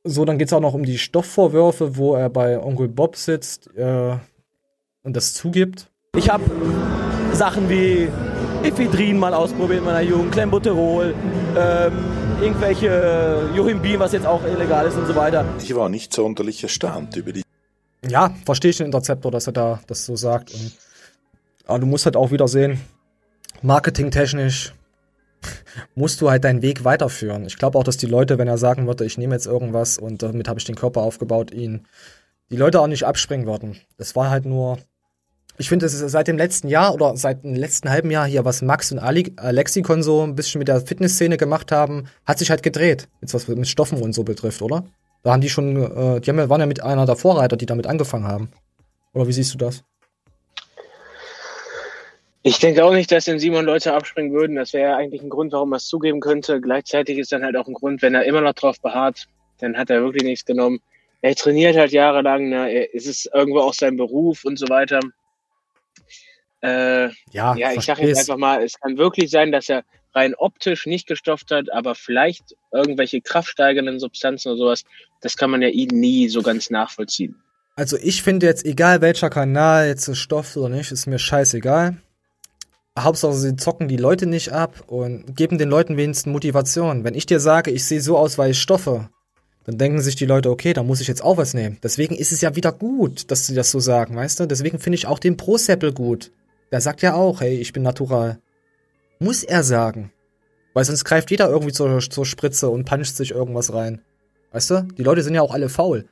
So, dann geht's auch noch um die Stoffvorwürfe, wo er bei Onkel Bob sitzt äh, und das zugibt. Ich habe Sachen wie Ephedrin mal ausprobiert in meiner Jugend, Clenbuterol, ähm, irgendwelche Johimbin, was jetzt auch illegal ist und so weiter. Ich war nicht sonderlich erstaunt über die Ja, verstehe ich den Interceptor, dass er da das so sagt. Und, aber du musst halt auch wieder sehen, marketingtechnisch musst du halt deinen Weg weiterführen. Ich glaube auch, dass die Leute, wenn er sagen würde, ich nehme jetzt irgendwas und damit habe ich den Körper aufgebaut, ihn die Leute auch nicht abspringen würden. Das war halt nur. Ich finde, es ist seit dem letzten Jahr oder seit dem letzten halben Jahr hier, was Max und Ali, Alexikon so ein bisschen mit der Fitnessszene gemacht haben, hat sich halt gedreht. Jetzt was mit Stoffen und so betrifft, oder? Da haben die schon, äh, die haben waren ja mit einer der Vorreiter, die damit angefangen haben. Oder wie siehst du das? Ich denke auch nicht, dass den Simon Leute abspringen würden. Das wäre ja eigentlich ein Grund, warum er es zugeben könnte. Gleichzeitig ist dann halt auch ein Grund, wenn er immer noch drauf beharrt, dann hat er wirklich nichts genommen. Er trainiert halt jahrelang, ne? es ist irgendwo auch sein Beruf und so weiter. Äh, Ja, ja, ich sage jetzt einfach mal, es kann wirklich sein, dass er rein optisch nicht gestofft hat, aber vielleicht irgendwelche kraftsteigernden Substanzen oder sowas, das kann man ja ihn nie so ganz nachvollziehen. Also ich finde jetzt, egal welcher Kanal jetzt ist Stoff oder nicht, ist mir scheißegal. Hauptsache, sie zocken die Leute nicht ab und geben den Leuten wenigstens Motivation. Wenn ich dir sage, ich sehe so aus, weil ich stoffe, dann denken sich die Leute, okay, da muss ich jetzt auch was nehmen. Deswegen ist es ja wieder gut, dass sie das so sagen, weißt du? Deswegen finde ich auch den Pro-Seppel gut. Der sagt ja auch, hey, ich bin natural. Muss er sagen. Weil sonst greift jeder irgendwie zur, zur Spritze und puncht sich irgendwas rein. Weißt du? Die Leute sind ja auch alle faul.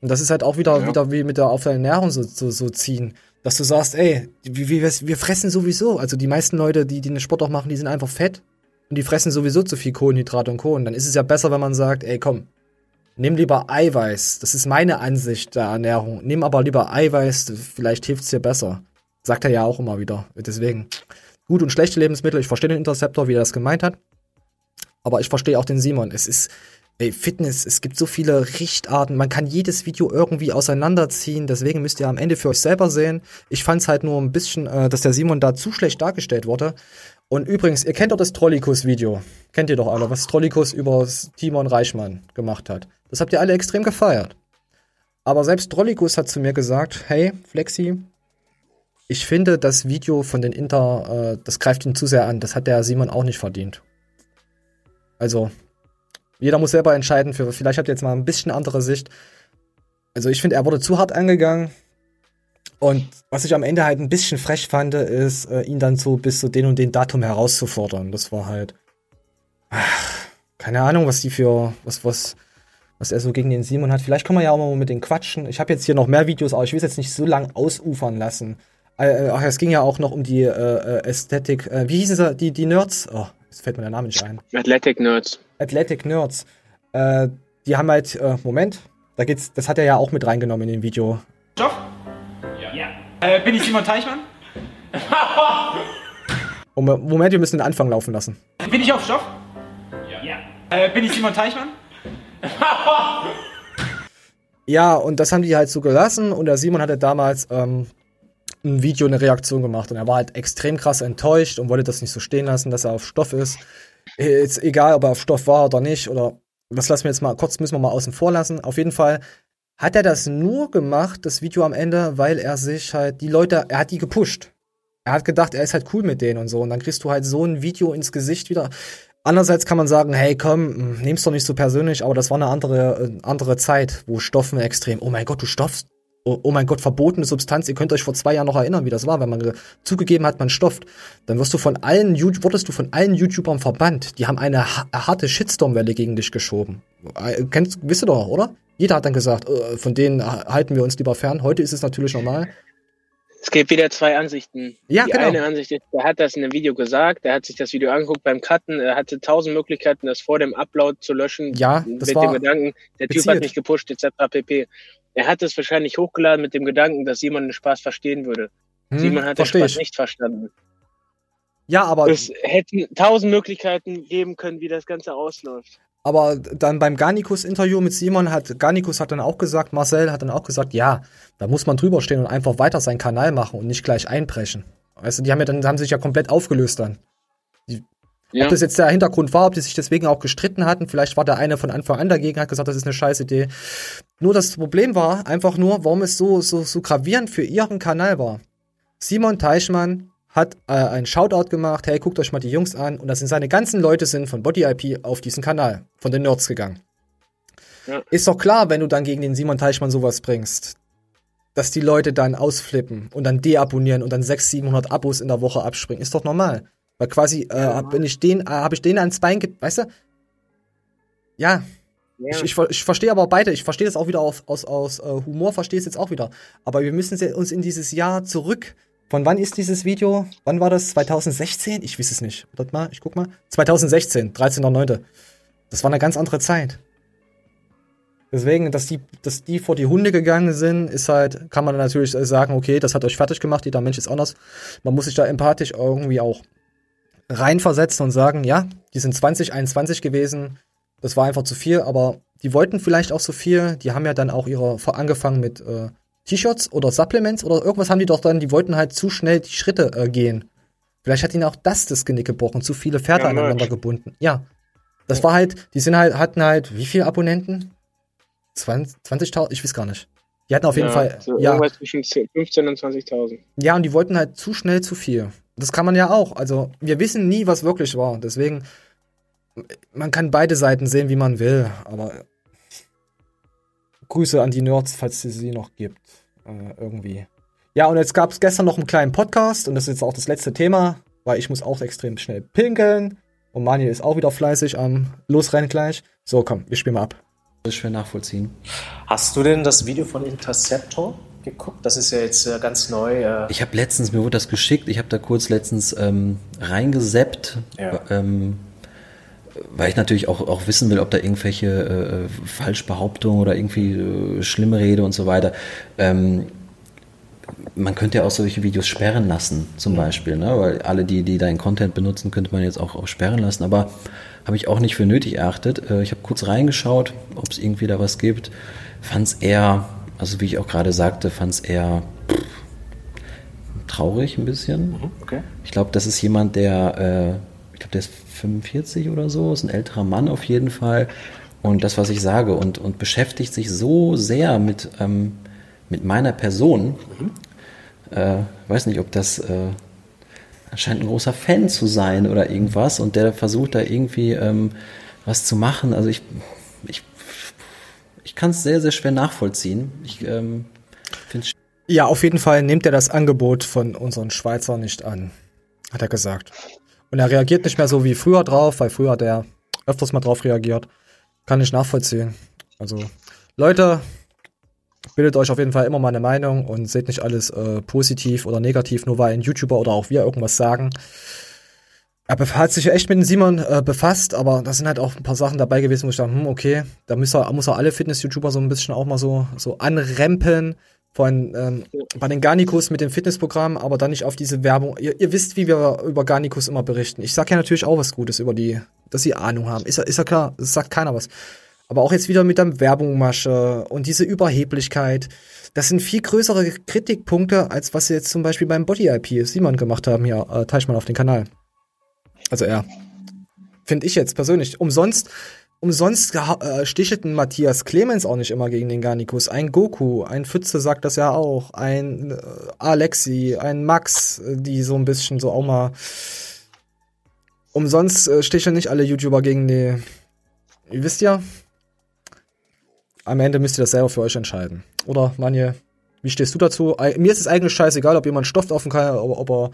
Und das ist halt auch wieder, Ja. wieder wie mit der auf der Ernährung so, so, so ziehen. Dass du sagst, ey, wir, wir, wir fressen sowieso. Also die meisten Leute, die, die einen Sport auch machen, die sind einfach fett. Und die fressen sowieso zu viel Kohlenhydrate und. Und dann ist es ja besser, wenn man sagt, ey, komm, nimm lieber Eiweiß. Das ist meine Ansicht der Ernährung. Nimm aber lieber Eiweiß, vielleicht hilft's dir besser. Sagt er ja auch immer wieder. Deswegen, gut und schlechte Lebensmittel, ich verstehe den Interceptor, wie er das gemeint hat. Aber ich verstehe auch den Simon. Es ist, ey, Fitness, es gibt so viele Richtarten. Man kann jedes Video irgendwie auseinanderziehen. Deswegen müsst ihr am Ende für euch selber sehen. Ich fand's halt nur ein bisschen, äh, dass der Simon da zu schlecht dargestellt wurde. Und übrigens, ihr kennt doch das Trollikus-Video. Kennt ihr doch alle, was Trollikus über Timon Reichmann gemacht hat. Das habt ihr alle extrem gefeiert. Aber selbst Trollikus hat zu mir gesagt, hey, Flexi, ich finde das Video von den Inter, äh, das greift ihn zu sehr an. Das hat der Simon auch nicht verdient. Also, jeder muss selber entscheiden. Für, vielleicht habt ihr jetzt mal ein bisschen andere Sicht. Also, ich finde, er wurde zu hart angegangen. Und was ich am Ende halt ein bisschen frech fand, ist, äh, ihn dann so bis zu den und den Datum herauszufordern. Das war halt. Ach, keine Ahnung, was die für. Was, was, was er so gegen den Simon hat. Vielleicht können wir ja auch mal mit den quatschen. Ich habe jetzt hier noch mehr Videos, aber ich will es jetzt nicht so lang ausufern lassen. Äh, ach, es ging ja auch noch um die äh, äh, Ästhetik. Äh, wie hießen sie? Die, die Nerds? Oh, jetzt fällt mir der Name nicht ein. Athletic Nerds. Athletic Nerds. Äh, die haben halt, äh, Moment, da geht's, das hat er ja auch mit reingenommen in dem Video. Stoff? Ja. Äh, bin ich Simon Teichmann? Moment, wir müssen den Anfang laufen lassen. Bin ich auf Stoff? Ja. Äh, bin ich Simon Teichmann? Ja, und das haben die halt so gelassen und der Simon hatte damals ähm, ein Video, eine Reaktion gemacht und er war halt extrem krass enttäuscht und wollte das nicht so stehen lassen, dass er auf Stoff ist. Äh, Jetzt egal, ob er auf Stoff war oder nicht oder das lassen wir jetzt mal kurz, müssen wir mal außen vor lassen. Auf jeden Fall hat er das nur gemacht, das Video am Ende, weil er sich halt, die Leute, er hat die gepusht. Er hat gedacht, er ist halt cool mit denen und so und dann kriegst du halt so ein Video ins Gesicht wieder. Andererseits kann man sagen, hey, komm, nimm's doch nicht so persönlich, aber das war eine andere, äh, andere Zeit, wo Stoffen extrem, oh mein Gott, du stoffst, oh, oh mein Gott, verbotene Substanz, ihr könnt euch vor zwei Jahren noch erinnern, wie das war, wenn man ge- zugegeben hat, man stofft, dann wirst du von allen, wurdest du von allen YouTubern verbannt, die haben eine ha harte Shitstorm-Welle gegen dich geschoben. Äh, Kennst, wisst ihr doch, oder? Jeder hat dann gesagt, äh, von denen ha- halten wir uns lieber fern. Heute ist es natürlich normal. Es gibt wieder zwei Ansichten. Ja, die genau. eine Ansicht ist, der hat das in einem Video gesagt, der hat sich das Video angeguckt beim Cutten, er hatte tausend Möglichkeiten, das vor dem Upload zu löschen. Ja, das mit war dem Gedanken, der Typ gezielt. hat mich gepusht, etc. pp. Er hat es wahrscheinlich hochgeladen mit dem Gedanken, dass jemand den Spaß verstehen würde. Hm, Simon hat den Spaß ich. nicht verstanden. Ja, aber Es hätten tausend Möglichkeiten geben können, wie das Ganze ausläuft. Aber dann beim Garnikus-Interview mit Simon hat Garnikus hat dann auch gesagt, Marcel hat dann auch gesagt, ja, da muss man drüber stehen und einfach weiter seinen Kanal machen und nicht gleich einbrechen. Weißt du, die haben ja dann haben sich ja komplett aufgelöst dann. Die, Ja. Ob das jetzt der Hintergrund war, ob die sich deswegen auch gestritten hatten, vielleicht war der eine von Anfang an dagegen, hat gesagt, das ist eine scheiß Idee. Nur das Problem war einfach nur, warum es so, so, so gravierend für ihren Kanal war. Simon Teichmann hat äh, einen Shoutout gemacht, hey, guckt euch mal die Jungs an. Und das sind seine ganzen Leute sind von Body IP auf diesen Kanal, von den Nerds gegangen. Ja. Ist doch klar, wenn du dann gegen den Simon Teichmann sowas bringst, dass die Leute dann ausflippen und dann deabonnieren und dann 600, 700 Abos in der Woche abspringen. Ist doch normal. Weil quasi, äh, hab- wenn ich den, äh, habe ich den ans Bein weißt du? Ja. Ja. Ich, ich, ich verstehe aber beide. Ich verstehe das auch wieder auf, aus, aus äh, Humor, verstehe es jetzt auch wieder. Aber wir müssen se- uns in dieses Jahr zurück. Von wann ist dieses Video? Wann war das? 2016? Ich weiß es nicht. Warte mal, ich guck mal. 2016, 13.09. Das war eine ganz andere Zeit. Deswegen, dass die, dass die vor die Hunde gegangen sind, ist halt, kann man natürlich sagen, okay, das hat euch fertig gemacht, jeder Mensch ist anders. Man muss sich da empathisch irgendwie auch reinversetzen und sagen, ja, die sind 2021 gewesen, das war einfach zu viel, aber die wollten vielleicht auch so viel, die haben ja dann auch ihre, angefangen mit äh, T-Shirts oder Supplements oder irgendwas haben die doch dann, die wollten halt zu schnell die Schritte äh, gehen. Vielleicht hat ihnen auch das das Genick gebrochen, zu viele Pferde Ja, aneinander Merch. gebunden. Ja. Das war halt, die sind halt, hatten halt, wie viele Abonnenten? 20 20.000? Ich weiß gar nicht. Die hatten auf jeden ja, Fall, So ja. Zwischen 10 15 und 20.000. Ja, und die wollten halt zu schnell zu viel. Das kann man ja auch. Also, wir wissen nie, was wirklich war. Deswegen, man kann beide Seiten sehen, wie man will. Aber Grüße an die Nerds, falls es sie noch gibt. Äh, irgendwie. Ja, und jetzt gab es gestern noch einen kleinen Podcast und das ist jetzt auch das letzte Thema. weil ich muss auch extrem schnell pinkeln. Und Manuel ist auch wieder fleißig am Losrennen gleich. So, komm, wir spielen mal ab. Das ist schwer nachvollziehen. Hast du denn das Video von Interceptor geguckt? Das ist ja jetzt äh, ganz neu. Äh, Ich habe letztens, mir wurde das geschickt, ich habe da kurz letztens ähm, reingeseppt, Ja. ähm, weil ich natürlich auch, auch wissen will, ob da irgendwelche äh, Falschbehauptungen oder irgendwie äh, schlimme Rede und so weiter. Ähm, man könnte ja auch solche Videos sperren lassen, zum Beispiel, ne? weil alle, die, die deinen Content benutzen, könnte man jetzt auch, auch sperren lassen, aber habe ich auch nicht für nötig erachtet. Äh, ich habe kurz reingeschaut, ob es irgendwie da was gibt, fand es eher, also wie ich auch gerade sagte, fand es eher pff, traurig ein bisschen. okay. Ich glaube, das ist jemand, der, äh, ich glaube, der ist 45 oder so, ist ein älterer Mann auf jeden Fall. Und das, was ich sage, und, und beschäftigt sich so sehr mit, ähm, mit meiner Person. Äh, weiß nicht, ob das äh, scheint ein großer Fan zu sein oder irgendwas und der versucht da irgendwie ähm, was zu machen. Also ich, ich, ich kann es sehr, sehr schwer nachvollziehen. Ich ähm, finde Ja, auf jeden Fall nimmt er das Angebot von unseren Schweizer nicht an, hat er gesagt. Und er reagiert nicht mehr so wie früher drauf, weil früher hat er öfters mal drauf reagiert. Kann ich nachvollziehen. Also, Leute, bildet euch auf jeden Fall immer mal eine Meinung und seht nicht alles äh, positiv oder negativ, nur weil ein YouTuber oder auch wir irgendwas sagen. Er hat sich echt mit dem Simon äh, befasst, aber da sind halt auch ein paar Sachen dabei gewesen, wo ich dachte, hm, okay, da muss er, muss er alle Fitness-YouTuber so ein bisschen auch mal so, so anrempeln von ähm, bei den Garnicus mit dem Fitnessprogramm, aber dann nicht auf diese Werbung. Ihr, ihr wisst, wie wir über Garnicus immer berichten. Ich sag ja natürlich auch was Gutes über die, dass sie Ahnung haben. Ist ja, ist ja klar, das sagt keiner was. Aber auch jetzt wieder mit der Werbungmasche und diese Überheblichkeit. Das sind viel größere Kritikpunkte, als was sie jetzt zum Beispiel beim Body IP Simon gemacht haben hier, äh, Teichmann auf den Kanal. Also er. Finde ich jetzt persönlich. Umsonst, umsonst äh, stichelten Matthias Clemens auch nicht immer gegen den Garnikus. Ein Goku, ein Pfütze sagt das ja auch, ein äh, Alexi, ein Max, äh, die so ein bisschen so auch mal. Umsonst äh, sticheln nicht alle YouTuber gegen die. Ihr wisst ja. Am Ende müsst ihr das selber für euch entscheiden. Oder, Manje, wie stehst du dazu? Mir ist es eigentlich scheißegal, ob jemand Stoff offen kann, ob, ob er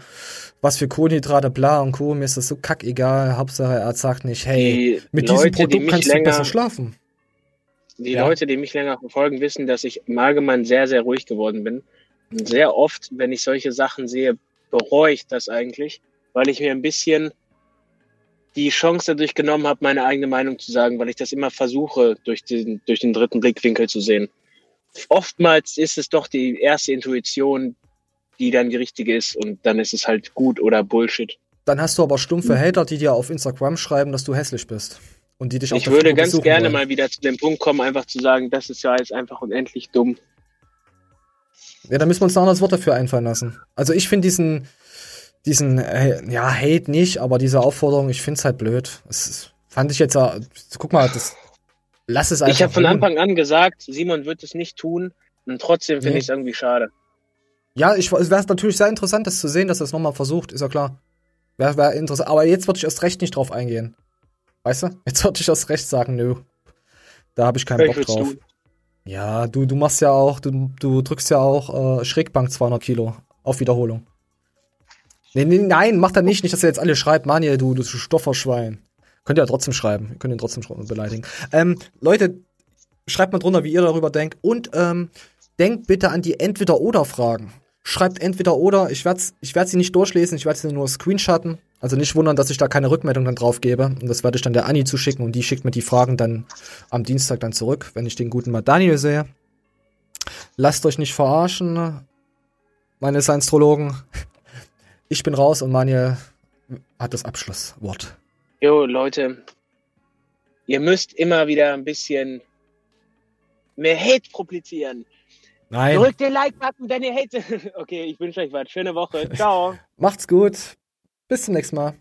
was für Kohlenhydrate, bla und Co. Mir ist das so kackegal. Hauptsache, er sagt nicht, hey, Die mit Leute, diesem die Produkt mich kannst du länger- besser schlafen. Die Ja. Leute, die mich länger verfolgen, wissen, dass ich im Allgemeinen sehr, sehr ruhig geworden bin. Und sehr oft, wenn ich solche Sachen sehe, bereue ich das eigentlich, weil ich mir ein bisschen die Chance dadurch genommen habe, meine eigene Meinung zu sagen, weil ich das immer versuche, durch den, durch den dritten Blickwinkel zu sehen. Oftmals ist es doch die erste Intuition, die dann die richtige ist und dann ist es halt gut oder Bullshit. Dann hast du aber stumpfe Mhm. Hater, die dir auf Instagram schreiben, dass du hässlich bist. Und die dich auch Ich würde ganz gerne wollen. mal wieder zu dem Punkt kommen, einfach zu sagen, das ist ja jetzt einfach unendlich dumm. Ja, da müssen wir uns ein anderes Wort dafür einfallen lassen. Also ich finde diesen, diesen, äh, ja, Hate nicht, aber diese Aufforderung, ich finde es halt blöd. Das fand ich jetzt, guck mal, das, lass es einfach. Ich habe von. Anfang an gesagt, Simon wird es nicht tun und trotzdem finde Nee. ich es irgendwie schade. Ja, ich, es wäre natürlich sehr interessant, das zu sehen, dass er es nochmal versucht, ist ja klar. Wäre wär interessant. Aber jetzt würde ich erst recht nicht drauf eingehen. Weißt du? Jetzt würde ich erst recht sagen, nö. Da habe ich keinen Ich Bock drauf. tun. Ja, du, du machst ja auch, du, du drückst ja auch äh, Schrägbank 200 Kilo auf Wiederholung. Nee, nee, nein, mach da nicht, nicht, dass ihr jetzt alle schreibt, Manuel, du, du Stofferschwein. Könnt ihr ja trotzdem schreiben. Ihr könnt ihn trotzdem beleidigen. Ähm, Leute, schreibt mal drunter, wie ihr darüber denkt. Und ähm, denkt bitte an die Entweder-Oder-Fragen. Schreibt Entweder-Oder. Ich werde ich werd sie nicht durchlesen, ich werde sie nur screenshotten. Also nicht wundern, dass ich da keine Rückmeldung dann drauf gebe. Und das werde ich dann der Anni zuschicken und die schickt mir die Fragen dann am Dienstag dann zurück, wenn ich den guten mal Daniel sehe. Lasst euch nicht verarschen, meine Science-Trologen. Ich bin raus und Manuel hat das Abschlusswort. Jo, Leute, ihr müsst immer wieder ein bisschen mehr Hate publizieren. Nein. Drückt den Like-Button, wenn ihr Hate. Okay, ich wünsche euch was. Schöne Woche. Ciao. Macht's gut. Bis zum nächsten Mal.